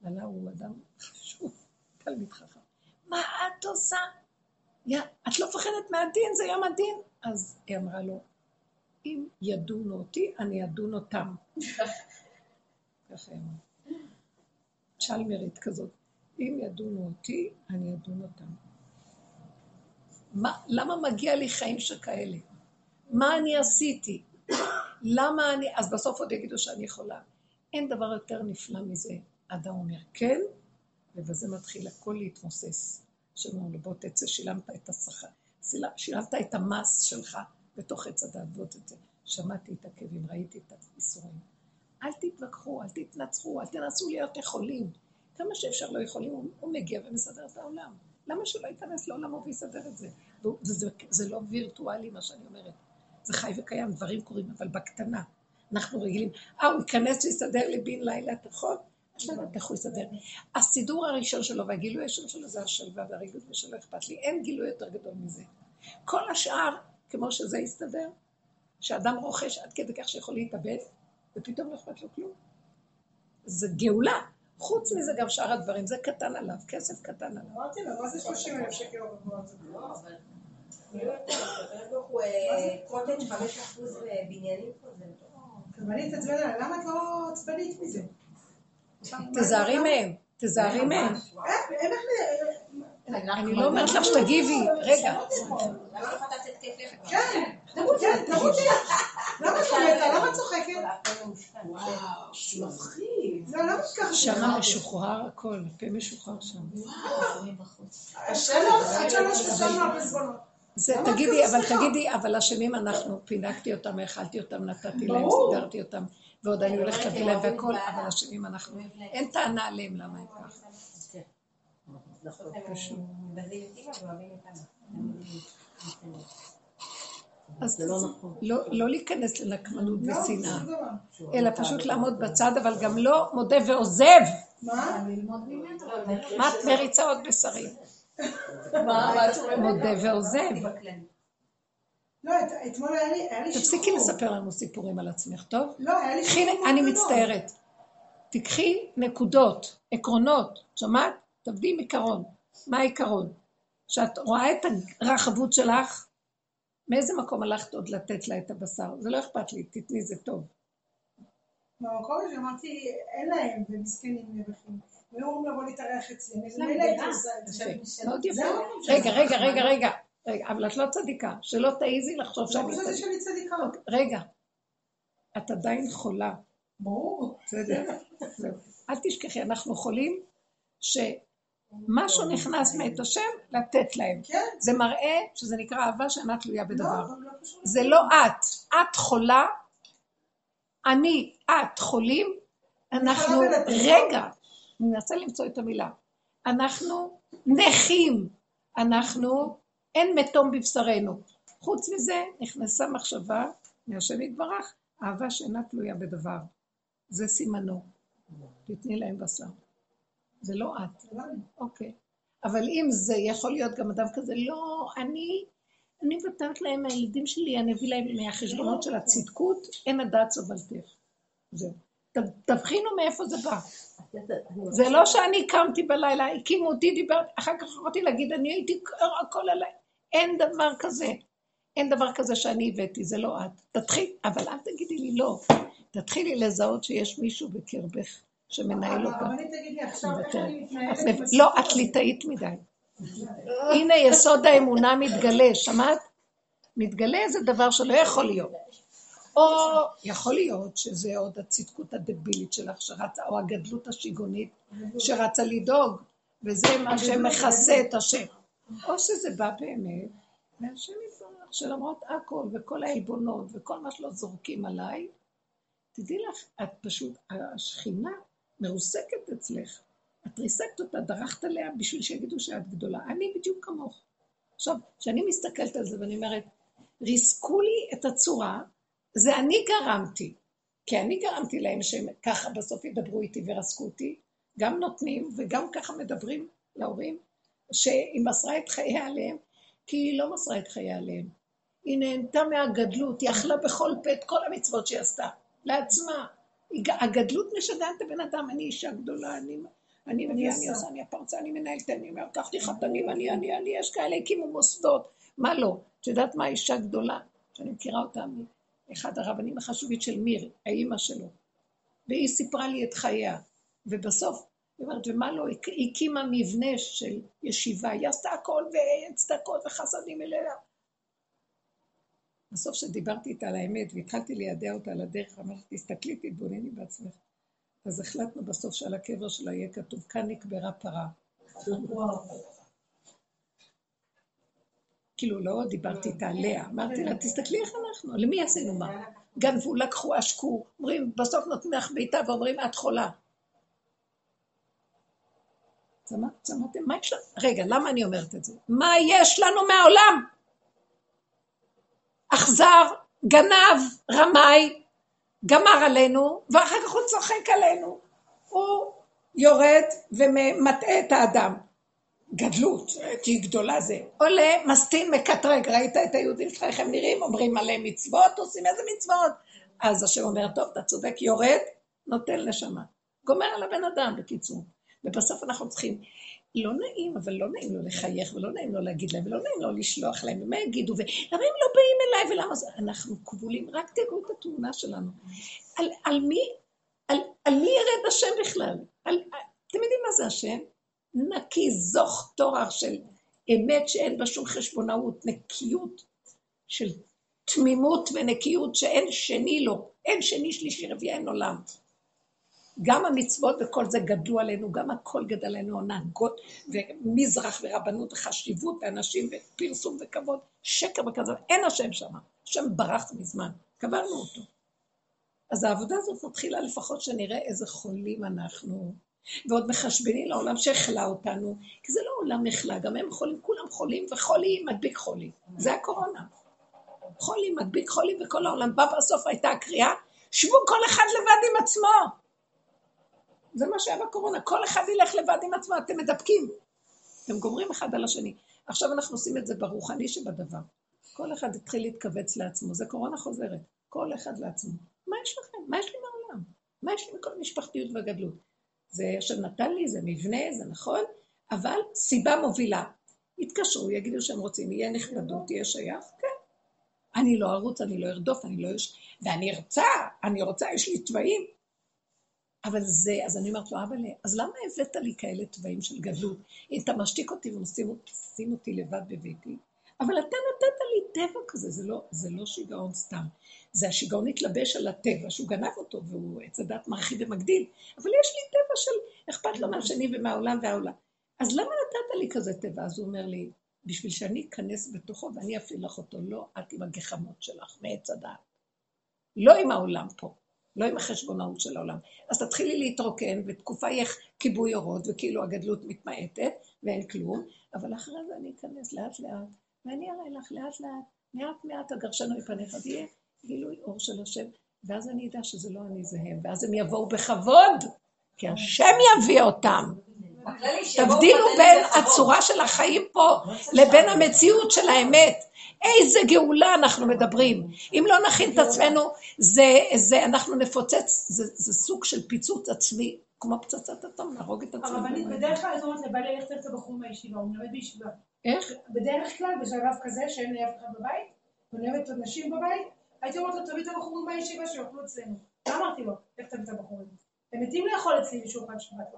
בעלה הוא אדם חשוב, תלמיד חכם. מה את עושה? יא, את לא מפחדת מהדין, זה יום הדין. אז היא אמרה לו, אם ידונו אותי, אני אדון אותם. ככה היא אמרה. צ'למרית כזאת. אם ידונו אותי, אני אדון אותם. מה, למה מגיע לי חיים שכאלה? מה אני עשיתי? למה אני... אז בסוף עוד יגידו שאני יכולה. אין דבר יותר נפלא מזה. אדם אומר כן, ובזה מתחיל הכל להתמוסס. שאומרים לו, בוא תצא, שילמת את השכר, שילמת את המס שלך בתוך עץ הדת, בוא תצא. שמעתי את הכאבים, ראיתי את האיסורים. אל תתווכחו, אל תתנצחו, אל תנסו להיות יכולים. כמה שאפשר לא יכולים, הוא מגיע ומסדר את העולם. למה שלא ייכנס לעולמו ויסדר את זה? וזה זה לא וירטואלי מה שאני אומרת. זה חי וקיים, דברים קורים, אבל בקטנה. אנחנו רגילים, אה, הוא ייכנס ויסדר לי בן לילה, אתה יכול? יסדר. הסידור הראשון שלו והגילוי הראשון שלו זה השלווה והרגילות ושלא אכפת לי. אין גילוי יותר גדול מזה. כל השאר, כמו שזה יסתדר, שאדם רוכש עד כדי כך שיכול להתאבד, ופתאום לא אכפת לו כלום. זה גאולה. חוץ מזה גם שאר הדברים, זה קטן עליו, כסף קטן עליו. אמרתי לו, מה זה 30 אלף שקל לא בגבוה הזה? לא, אבל... אה, קוטג' 5% בבניינים פה, זה אני אתעצבן עליה, למה את לא עצבנית מזה? תזהרי מהם, תזהרי מהם. אני לא אומרת לך שתגיבי, רגע. כן, כן, תרותי. למה את מתה? למה את צוחקת? וואו, מפחיד. לא, למה את ככה? שם משוחרר הכל, הפה משוחרר שם. מהחשבונות. זה, תגידי, אבל תגידי, אבל אשמים אנחנו, פינקתי אותם, האכלתי אותם, נתתי להם. סידרתי אותם, ועוד אני הולכת להביא להם והכל, אבל אשמים אנחנו. אין טענה עליהם למה הם ככה. פשוט. אז לא, לא להיכנס לנקמנות לא, ושנאה, דבר. אלא פשוט לעמוד בצד, אבל גם לא מודה ועוזב. מה? מה את מריצה עוד בשרים? מודה ועוזב. לא, תפסיקי. לספר לנו סיפורים על עצמך, טוב? לא, היה לי שחרור אני. מצטערת. תיקחי נקודות, עקרונות, שמעת? תעבדי עם עיקרון. מה העיקרון? שאת רואה את הרחבות שלך, מאיזה מקום הלכת עוד לתת לה את הבשר? זה לא אכפת לי, תתני, זה טוב. במקום הזה אמרתי, אין להם, ומסכנים נבחים. הם היו אמורים לבוא להתארח אצלי, מילא הייתי עושה את זה. רגע, רגע, רגע, רגע. רגע, אבל את לא צדיקה, שלא תעיזי לחשוב לא שאני חושבת צדיקה. שאני צדיקה. רגע, את עדיין חולה. ברור. בסדר? אל תשכחי, אנחנו חולים שמשהו נכנס מאת השם לתת להם. כן. זה מראה שזה נקרא אהבה שאינה תלויה לא, בדבר. לא קשור. זה לא את. את חולה, אני, את חולים, אנחנו. רגע, אני מנסה למצוא את המילה. אנחנו נכים, אנחנו, אין מתום בבשרנו. חוץ מזה, נכנסה מחשבה מהשם יתברך, אהבה שאינה תלויה בדבר. זה סימנו. תתני להם בשר. זה לא את. אוקיי. אבל אם זה יכול להיות גם אדם כזה, לא, אני, אני מוותרת להם מהילדים שלי, אני אביא להם מהחשבונות של הצדקות, אין הדעת סובלתך. זהו. תבחינו מאיפה זה בא. זה לא שאני קמתי בלילה, הקימו אותי, דיברתי, אחר כך יכולתי להגיד, אני הייתי הכל עליי. אין דבר כזה. אין דבר כזה שאני הבאתי, זה לא את. תתחיל, אבל אל תגידי לי לא. תתחילי לזהות שיש מישהו בקרבך שמנהל אותך. הרבנית תגיד לי עכשיו איך אני מתנהלת. לא, את ליטאית מדי. הנה יסוד האמונה מתגלה, שמעת? מתגלה איזה דבר שלא יכול להיות. או יכול להיות שזה עוד הצדקות הדבילית שלך שרצה, או הגדלות השיגונית שרצה לדאוג, וזה מה שמכסה את השם. או שזה בא באמת מהשם יתברך, שלמרות הכל וכל העלבונות וכל מה שלא זורקים עליי, תדעי לך, את פשוט, השכינה מרוסקת אצלך. את ריסקת אותה, דרכת עליה בשביל שיגידו שאת גדולה. אני בדיוק כמוך. עכשיו, כשאני מסתכלת על זה ואני אומרת, ריסקו לי את הצורה, זה אני גרמתי. כי אני גרמתי להם שהם ככה בסוף ידברו איתי ורסקו אותי, גם נותנים וגם ככה מדברים להורים, שהיא מסרה את חייה עליהם, כי היא לא מסרה את חייה עליהם. היא נהנתה מהגדלות, היא אכלה בכל פה את כל המצוות שהיא עשתה, לעצמה. הגדלות משגעת את הבן אדם, אני אישה גדולה, אני... אני מביאה, אני עושה, אני הפרצה, אני מנהלת, אני אומר, קח לי חתנים, אני, אני, אני, יש כאלה, הקימו מוסדות, מה לא? את יודעת מה? אישה גדולה, שאני מכירה אותה מאחד הרבנים החשובים של מיר, האימא שלו, והיא סיפרה לי את חייה, ובסוף, היא אומרת, ומה לא, היא הקימה מבנה של ישיבה, היא עשתה הכל, וצדקות וחסדים אליה. בסוף כשדיברתי איתה על האמת, והתחלתי לידע אותה על הדרך, אמרתי, תסתכלי, תתבונני בעצמך. אז החלטנו בסוף שעל הקבר שלה יהיה כתוב, כאן נקברה פרה. כאילו, לא דיברתי איתה עליה, אמרתי לה, תסתכלי איך אנחנו, למי עשינו מה? גנבו, לקחו, עשקו, אומרים, בסוף נותנים לך בעיטה ואומרים, את חולה. שמעתם? מה יש לנו? רגע, למה אני אומרת את זה? מה יש לנו מהעולם? אכזר, גנב, רמאי, גמר עלינו, ואחר כך הוא צוחק עלינו. הוא יורד ומטעה את האדם. גדלות, תהיי גדולה זה. עולה, מסטין, מקטרג, ראית את היהודים שלך, איך הם נראים? אומרים מלא מצוות, עושים איזה מצוות? אז השם אומר, טוב, אתה צודק, יורד, נותן נשמה. גומר על הבן אדם, בקיצור. ובסוף אנחנו צריכים לא נעים, אבל לא נעים לו לחייך, ולא נעים לו להגיד להם, ולא נעים לו לשלוח להם, ומה יגידו, ולמה הם לא באים אליי, ולמה זה... אנחנו כבולים, רק תראו את התמונה שלנו. על, על מי, על, על מי ירד השם בכלל? על, אתם יודעים מה זה השם? נקי, זוך תואר של אמת שאין בה שום חשבונאות, נקיות של תמימות ונקיות שאין שני לו, אין שני שלישי רביעי, אין עולם. גם המצוות וכל זה גדלו עלינו, גם הכל גדל עלינו, הנהגות ומזרח ורבנות וחשיבות ואנשים ופרסום וכבוד, שקר וכזה, אין השם שם, השם ברח מזמן, קברנו אותו. אז העבודה הזאת מתחילה לפחות שנראה איזה חולים אנחנו, ועוד מחשבני לעולם שהכלה אותנו, כי זה לא עולם נחלה, גם הם חולים, כולם חולים, וחולי מדביק חולי, זה הקורונה. חולי מדביק חולי, וכל העולם בא בסוף הייתה הקריאה, שבו כל אחד לבד עם עצמו. זה מה שהיה בקורונה, כל אחד ילך לבד עם עצמו, אתם מדבקים. אתם גומרים אחד על השני. עכשיו אנחנו עושים את זה ברוחני שבדבר. כל אחד יתחיל להתכווץ לעצמו, זה קורונה חוזרת. כל אחד לעצמו. מה יש לכם? מה יש לי מהעולם? מה יש לי מכל המשפחתיות והגדלות? זה השם נתן לי, זה מבנה, זה נכון, אבל סיבה מובילה. יתקשרו, יגידו שהם רוצים, יהיה נכבדות, יהיה שייך, כן. אני לא ארוץ, אני לא ארדוף, אני לא יש... ואני ארצה, אני רוצה, יש לי תוואים. אבל זה, אז אני אומרת לו, אבל אז למה הבאת לי כאלה תוואים של גדלות? אם אתה משתיק אותי ומשים אותי לבד בביתי, אבל אתה נתת לי טבע כזה, זה לא, זה לא שיגעון סתם. זה השיגעון התלבש על הטבע, שהוא גנב אותו, והוא עץ הדת מרחיב ומגדיל, אבל יש לי טבע של אכפת לו מהשני ומהעולם והעולם. אז למה נתת לי כזה טבע? אז הוא אומר לי, בשביל שאני אכנס בתוכו ואני אפעיל לך אותו, לא את עם הגחמות שלך מעץ הדת. לא עם העולם פה. לא עם החשבונאות של העולם. אז תתחילי להתרוקן, ותקופה יהיה כיבוי אורות, וכאילו הגדלות מתמעטת, ואין כלום, אבל אחרי זה אני אכנס לאט לאט, ואני אראה לך לאט לאט, מעט מעט אגרשנו מפניך, ויהיה גילוי אור של השם, ואז אני אדע שזה לא אני זה הם, ואז הם יבואו בכבוד, כי השם יביא אותם. תבדילו בין הצורה של החיים פה לבין המציאות של האמת. איזה גאולה אנחנו מדברים. אם לא נכין את עצמנו, זה, זה, אנחנו נפוצץ, זה, זה סוג של פיצוץ עצמי, כמו פצצת אטום, נהרוג את עצמנו. הרבנית, בדרך כלל אומרת לבעלי ללכת את הבחור מהישיבה, הוא מלמד בישיבה. איך? בדרך כלל, בשלב כזה, שאין לי אף אחד בבית, ואני אוהבת נשים בבית, הייתי אומרת לו, תביא את הבחורים מהישיבה שיאכלו אצלנו. לא אמרתי לו, לך תביא את הבחורים. הם מתים לאכול אצלי בשולחן שבת.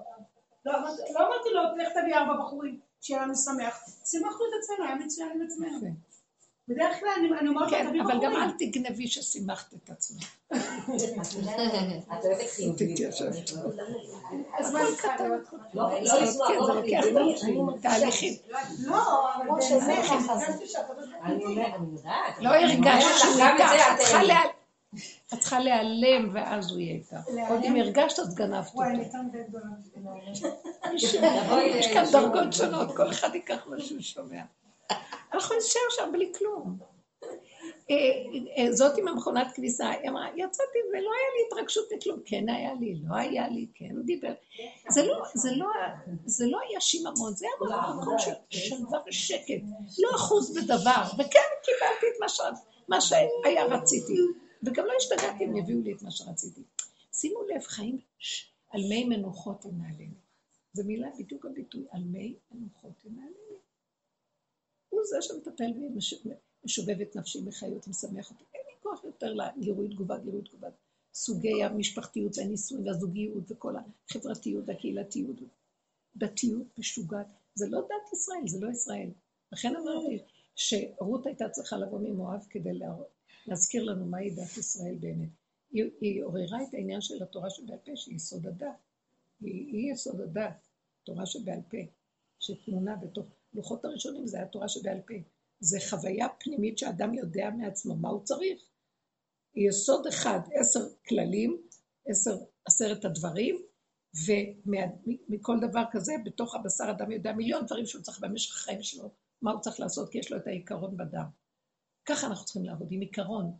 לא, לא אמרתי לו, לך תביא ארבע בחורים, שיהיה לנו שמח. שימחנו את עצמנו, היה מצוין עם עצמנו. בדרך כלל אני אומרת כן, אבל גם אל תגנבי ששימחת את עצמך. את אוהבת חיובית. אז מה צריכה להיות? לא כן, זה לוקח תהליכים. לא, אבל אני אומרת, אני יודעת. לא הרגשת שהוא איתך, את צריכה להיעלם ואז הוא יהיה איתך. עוד אם הרגשת, אז גנבת וואי, אותו. יותר מדי גדולה. יש כאן דרגות שונות, כל אחד ייקח מה שהוא שומע. אנחנו נשאר שם בלי כלום. אה, אה, זאת עם המכונת כביסה, היא אמרה, יצאתי ולא היה לי התרגשות מכלום. כן היה לי, לא היה לי, כן דיבר. זה לא, לא, זה לא היה שיממון, זה היה מקום של שלווה ושקט. לא אחוז בדבר, וכן קיבלתי את. מה שהיה רציתי. וגם לא השתגעתי אם יביאו לי את מה שרציתי. שימו לב, חיים על מי מנוחות ינהלנו. זו מילה, בדיוק הביטוי, על מי מנוחות ינהלנו. הוא זה שמטפל בי, משובב את נפשי בחיות, משמח אותי. אין לי כוח יותר לגירוי תגובה, גירוי תגובה. סוגי המשפחתיות והנישואים והזוגיות וכל החברתיות והקהילתיות. דתיות משוגעת. זה לא דת ישראל, זה לא ישראל. לכן אמרתי שרות הייתה צריכה לבוא ממואב כדי להזכיר לנו מהי דת ישראל באמת. היא, היא עוררה את העניין של התורה שבעל פה, שהיא יסוד הדת. היא, היא יסוד הדת, תורה שבעל פה, שטמונה בתוך לוחות הראשונים, זה היה תורה שבעל פה. זה חוויה פנימית שאדם יודע מעצמו מה הוא צריך. יסוד אחד, עשר כללים, עשר, עשרת הדברים, ומכל דבר כזה, בתוך הבשר אדם יודע מיליון דברים שהוא צריך במשך החיים שלו, מה הוא צריך לעשות, כי יש לו את העיקרון בדם. ככה אנחנו צריכים לעבוד, עם עיקרון.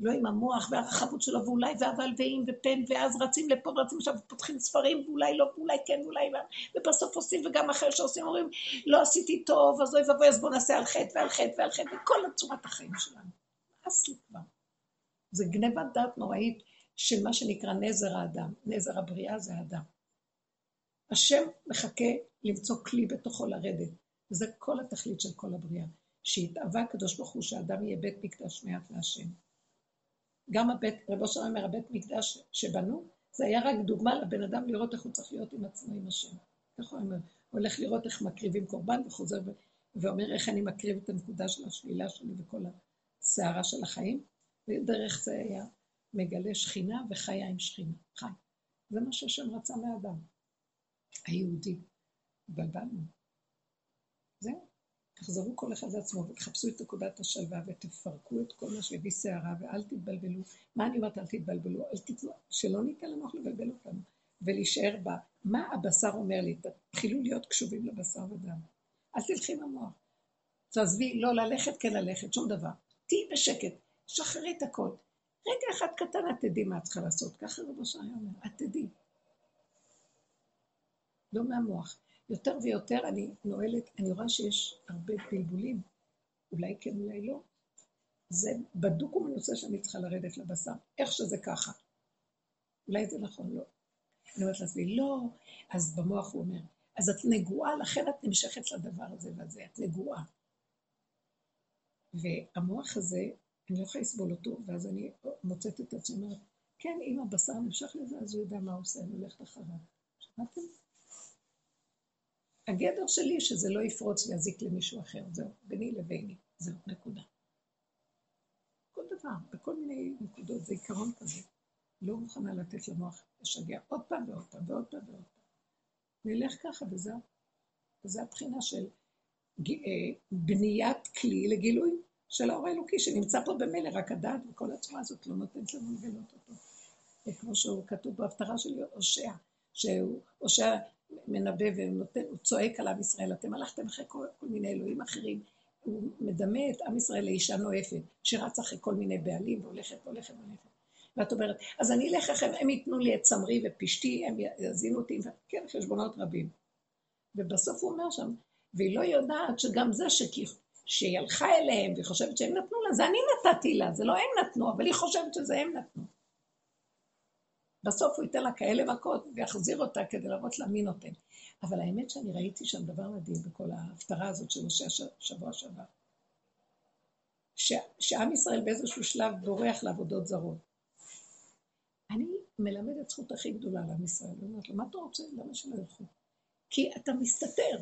לא עם המוח והרחבות שלו, ואולי ואבל ואם ופן, ואז רצים לפה ורצים עכשיו, פותחים ספרים, ואולי לא, ואולי כן, ואולי לא, ובסוף עושים, וגם אחרי שעושים, אומרים, לא עשיתי טוב, אז אוי ואבוי, אז בואו נעשה על חטא ועל חטא ועל חטא, וכל צורת החיים שלנו. נמאס לי כבר. זה גנבת דעת נוראית של מה שנקרא נזר האדם. נזר הבריאה זה האדם. השם מחכה למצוא כלי בתוכו לרדת. וזה כל התכלית של כל הבריאה. שהתאווה הקדוש ברוך הוא שהאדם יהיה בית מקדש מעט להשם. גם הבית, רב אושר אומר, הבית מקדש שבנו, זה היה רק דוגמה לבן אדם לראות איך הוא צריך להיות עם עצמו, עם השם. ככה הוא אומר, הוא הולך לראות איך מקריבים קורבן וחוזר ו... ואומר איך אני מקריב את הנקודה של השלילה שלי וכל הסערה של החיים, ודרך זה היה מגלה שכינה וחיה עם שכינה, חי. זה מה שהשם רצה מאדם, היהודי. התבלבלנו. זהו. תחזרו כל אחד לעצמו ותחפשו את נקודת השלווה ותפרקו את כל מה שהביא סערה ואל תתבלבלו. מה אני אומרת אל תתבלבלו? אל תתנו, שלא ניתן למוח לבלבל אותנו ולהישאר בה. מה הבשר אומר לי? תתחילו להיות קשובים לבשר ודם. אל תלכי עם המוח. תעזבי, לא ללכת, כן ללכת, שום דבר. תהיי בשקט, שחררי את הכל. רגע אחד קטן את תדעי מה את צריכה לעשות. ככה רבו השעה אומר, את תדעי. לא מהמוח. יותר ויותר אני נועלת, אני רואה שיש הרבה בלבולים, אולי כן, אולי לא. זה בדוק ומנוסה שאני צריכה לרדת לבשר, איך שזה ככה. אולי זה נכון, לא. אני אומרת לעצמי, לא, אז במוח הוא אומר, אז את נגועה, לכן את נמשכת לדבר הזה והזה, את נגועה. והמוח הזה, אני לא יכולה לסבול אותו, ואז אני מוצאת את עצמי, אומרת, כן, אם הבשר נמשך לזה, אז הוא יודע מה הוא עושה, אני הולכת אחריו. שמעתם? הגדר שלי שזה לא יפרוץ ויזיק למישהו אחר, זהו, ביני לביני, זהו, נקודה. כל דבר, בכל מיני נקודות, זה עיקרון כזה. לא מוכנה לתת למוח לשגע עוד פעם ועוד פעם ועוד פעם ועוד פעם. נלך ככה וזהו. וזו הבחינה של אה, בניית כלי לגילוי של האור האלוקי, שנמצא פה במילא, רק הדעת וכל הצורה הזאת לא נותנת לנו לגלות אותו. כמו שהוא כתוב בהפטרה של הושע, שהוא, הושע מנבא ונותן, הוא צועק על עם ישראל, אתם הלכתם אחרי כל, כל מיני אלוהים אחרים, הוא מדמה את עם ישראל לאישה נואפת, שרצה אחרי כל מיני בעלים והולכת והולכת והולכת. ואת אומרת, אז אני אלך אחריהם, הם ייתנו לי את צמרי ופשתי, הם יזינו אותי, כן, חשבונות רבים. ובסוף הוא אומר שם, והיא לא יודעת שגם זה שכי, שהיא הלכה אליהם והיא חושבת שהם נתנו לה, זה אני נתתי לה, זה לא הם נתנו, אבל היא חושבת שזה הם נתנו. בסוף הוא ייתן לה כאלה מכות ויחזיר אותה כדי להראות לה מי נותן. אבל האמת שאני ראיתי שם דבר מדהים בכל ההפטרה הזאת של משה שבוע שעבר. שעם ישראל באיזשהו שלב בורח לעבודות זרות. אני מלמדת זכות הכי גדולה לעם ישראל. אני אומרת לו, מה אתה רוצה? למה שלא ילכו? כי אתה מסתתר,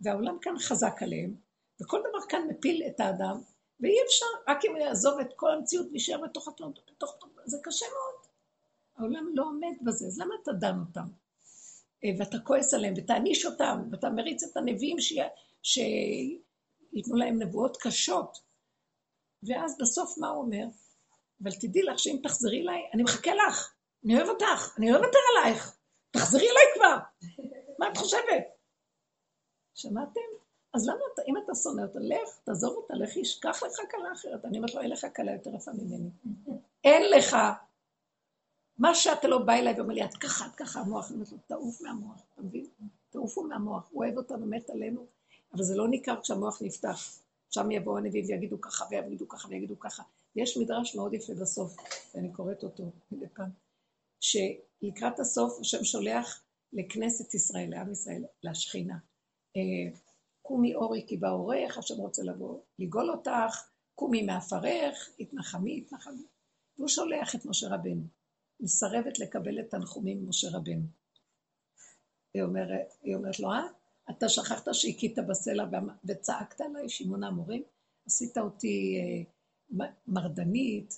והעולם כאן חזק עליהם, וכל דבר כאן מפיל את האדם, ואי אפשר, רק אם יעזוב את כל המציאות ויישאר בתוך בתוך... זה קשה מאוד. העולם לא עומד בזה, אז למה אתה דן אותם? אה, ואתה כועס עליהם, ותעניש אותם, ואתה מריץ את הנביאים שייתנו להם נבואות קשות. ואז בסוף מה הוא אומר? אבל תדעי לך שאם תחזרי אליי, אני מחכה לך, אני אוהב אותך, אני לא אוותר עלייך, תחזרי אליי כבר. מה את חושבת? שמעתם? אז למה אתה, אם אתה שונא אותה, לך, תעזוב אותה, לך ישכח לך כלה אחרת. אני אומרת לו, אין לך כלה יותר יפה ממני. אין לך. מה שאתה לא בא אליי ואומר לי, את ככה, את ככה, המוח, אני אומרת לו, תעוף מהמוח, אתה מבין? תעופו מהמוח, הוא אוהב אותנו, מת עלינו, אבל זה לא ניכר כשהמוח נפתח. שם יבואו הנביאים ויגידו ככה, ויגידו ככה, ויגידו ככה. יש מדרש מאוד יפה בסוף, ואני קוראת אותו מדי פעם, שלקראת הסוף השם שולח לכנסת ישראל, לעם ישראל, לשכינה. אה, קומי אורי כי באורך, השם רוצה לבוא לגאול אותך, קומי מעפרך, התנחמי, התנחמי. והוא שולח את משה רבנו. מסרבת לקבל את תנחומים ממשה רבנו. היא אומרת, היא אומרת לו, אה? אתה שכחת שהכית בסלע וצעקת עליי, שמעון המורים? עשית אותי אה, מרדנית,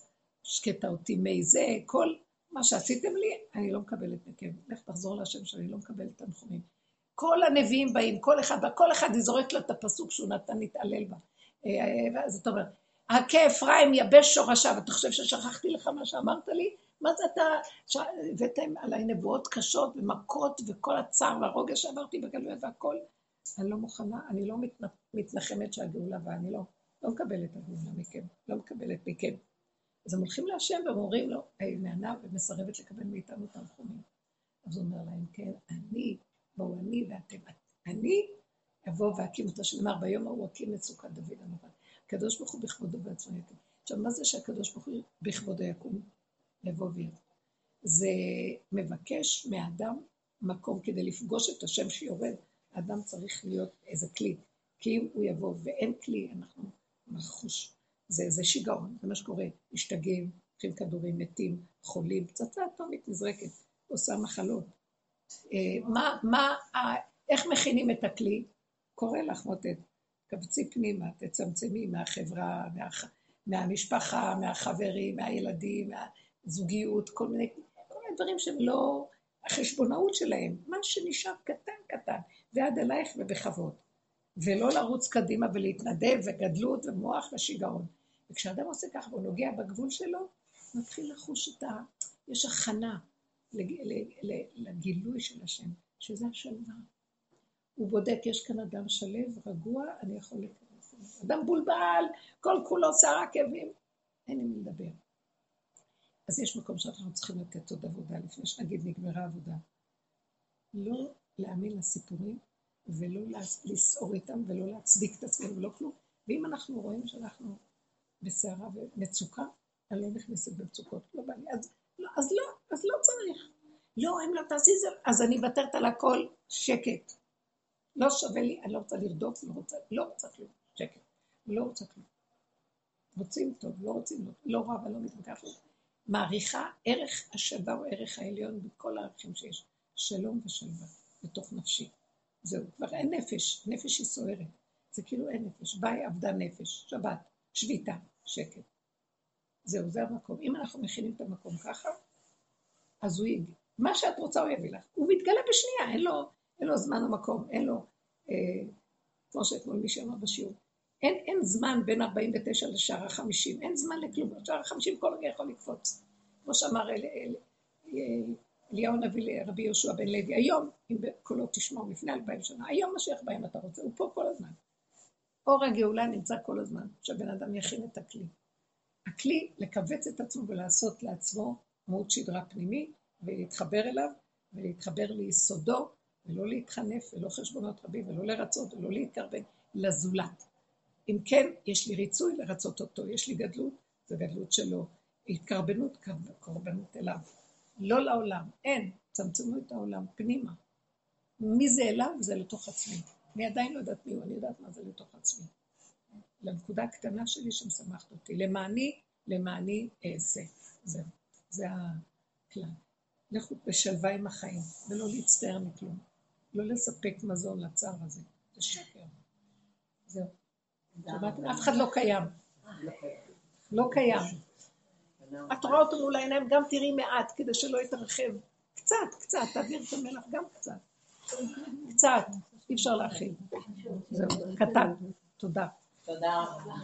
השקית אותי מי זה, כל מה שעשיתם לי, אני לא מקבלת מכם. לך תחזור להשם שאני לא מקבלת תנחומים. כל הנביאים באים, כל אחד, כל אחד זורק לה את הפסוק שהוא נתן להתעלל בה. אה, זאת אומרת, הכה אפרים יבש שורשיו, אתה חושב ששכחתי לך מה שאמרת לי? מה זה אתה, הבאתם עליי נבואות קשות ומכות וכל הצער והרוגש שעברתי בגלויות והכל. אני לא מוכנה, אני לא מתנחמת שהגאולה באה, אני לא, לא מקבלת את הגאולה מכם, לא מקבלת מכם. אז הם הולכים להשם ואומרים לו, היא נענה ומסרבת לקבל מאיתנו תנחומים. אז הוא אומר להם, כן, אני, בואו אני ואתם, אני אבוא ואקים אותה, שנאמר ביום ההוא אקים את סוכת דוד המובן. הקדוש ברוך הוא בכבודו בעצמו יקום. עכשיו, מה זה שהקדוש ברוך הוא בכבודו יקום? יבוא ויבוא. זה מבקש מאדם מקום כדי לפגוש את השם שיורד. האדם צריך להיות איזה כלי. כי אם הוא יבוא ואין כלי, אנחנו נחוש. זה, זה שיגעון, זה מה שקורה. משתגעים, לוקחים כדורים, מתים, חולים, פצצה אטומית נזרקת, עושה מחלות. אה, מה, מה, איך מכינים את הכלי? קורא לך מוטט, קבצי פנימה, תצמצמי מהחברה, מה, מהמשפחה, מהחברים, מהילדים, מהזוגיות, כל מיני, כל מיני דברים שהם לא החשבונאות שלהם, מה שנשאר קטן קטן, ועד אלייך ובכבוד. ולא לרוץ קדימה ולהתנדב וגדלות ומוח ושיגעון. וכשאדם עושה ככה והוא נוגע בגבול שלו, מתחיל לחוש את ה... יש הכנה לגילוי של השם, שזה השלווה. הוא בודק, יש כאן אדם שלב, רגוע, אני יכול להיכנס. אדם בולבל, כל כולו שערה כאבים, אין עם מי לדבר. אז יש מקום שאנחנו צריכים לתת עוד עבודה לפני שנגיד נגמרה עבודה. לא להאמין לסיפורים ולא לסעור איתם ולא להצדיק את עצמנו ולא כלום. ואם אנחנו רואים שאנחנו בסערה ומצוקה, אני לא נכנסת במצוקות, לא בא לי, אז לא, אז לא, אז לא צריך. לא, אם לא תעשי זה, אז אני מוותרת על הכל, שקט. לא שווה לי, אני לא רוצה לרדוף, לא רוצה, לא רוצה כלום, שקט. לא רוצה כלום. רוצים טוב, לא רוצים, לא, לא רע ולא מתווכח. מעריכה ערך השלווה הוא ערך העליון בכל הערכים שיש. שלום ושלווה בתוך נפשי. זהו, כבר אין נפש, נפש היא סוערת. זה כאילו אין נפש. ביי עבדה נפש, שבת, שביתה, שקט. זהו, זה המקום. אם אנחנו מכינים את המקום ככה, אז הוא יגיד, מה שאת רוצה הוא יביא לך. הוא מתגלה בשנייה, אין לו, אין לו זמן ומקום, אין לו, אה, כמו שאתמול מישהו אמר בשיעור, אין, אין זמן בין 49 לשער ה-50, אין זמן לכלום, בשער ה-50 כל רגע יכול לקפוץ. כמו שאמר אל, אל, אל, אליהו הנביא לרבי יהושע בן לוי, היום, אם בקולו תשמעו לפני אלפיים שנה, היום משיח בהם אתה רוצה, הוא פה כל הזמן. אור הגאולה נמצא כל הזמן, שהבן אדם יכין את הכלי. הכלי לכווץ את עצמו ולעשות לעצמו עמוד שדרה פנימי, ולהתחבר אליו, ולהתחבר ליסודו, ולא להתחנף, ולא חשבונות רבים, ולא לרצות, ולא להתקרבן, לזולת. אם כן, יש לי ריצוי לרצות אותו, יש לי גדלות, זו גדלות שלו. התקרבנות, קרבנות אליו. לא לעולם, אין. צמצמו את העולם פנימה. מי זה אליו? זה לתוך עצמי. אני עדיין לא יודעת מי הוא, אני יודעת מה זה לתוך עצמי. לנקודה הקטנה שלי שמשמחת אותי. למעני, למעני אעשה. זהו. זה הכלל. לכו בשלווה עם החיים, ולא להצטער מכלום. לא לספק מזון לצער הזה. זה שקר. זהו. אף אחד לא קיים. לא קיים. את רואה אותו מול העיניים, גם תראי מעט, כדי שלא יתרחב. קצת, קצת, תעביר את המלח גם קצת. קצת, אי אפשר להכיל. זהו, קטן. תודה. תודה רבה.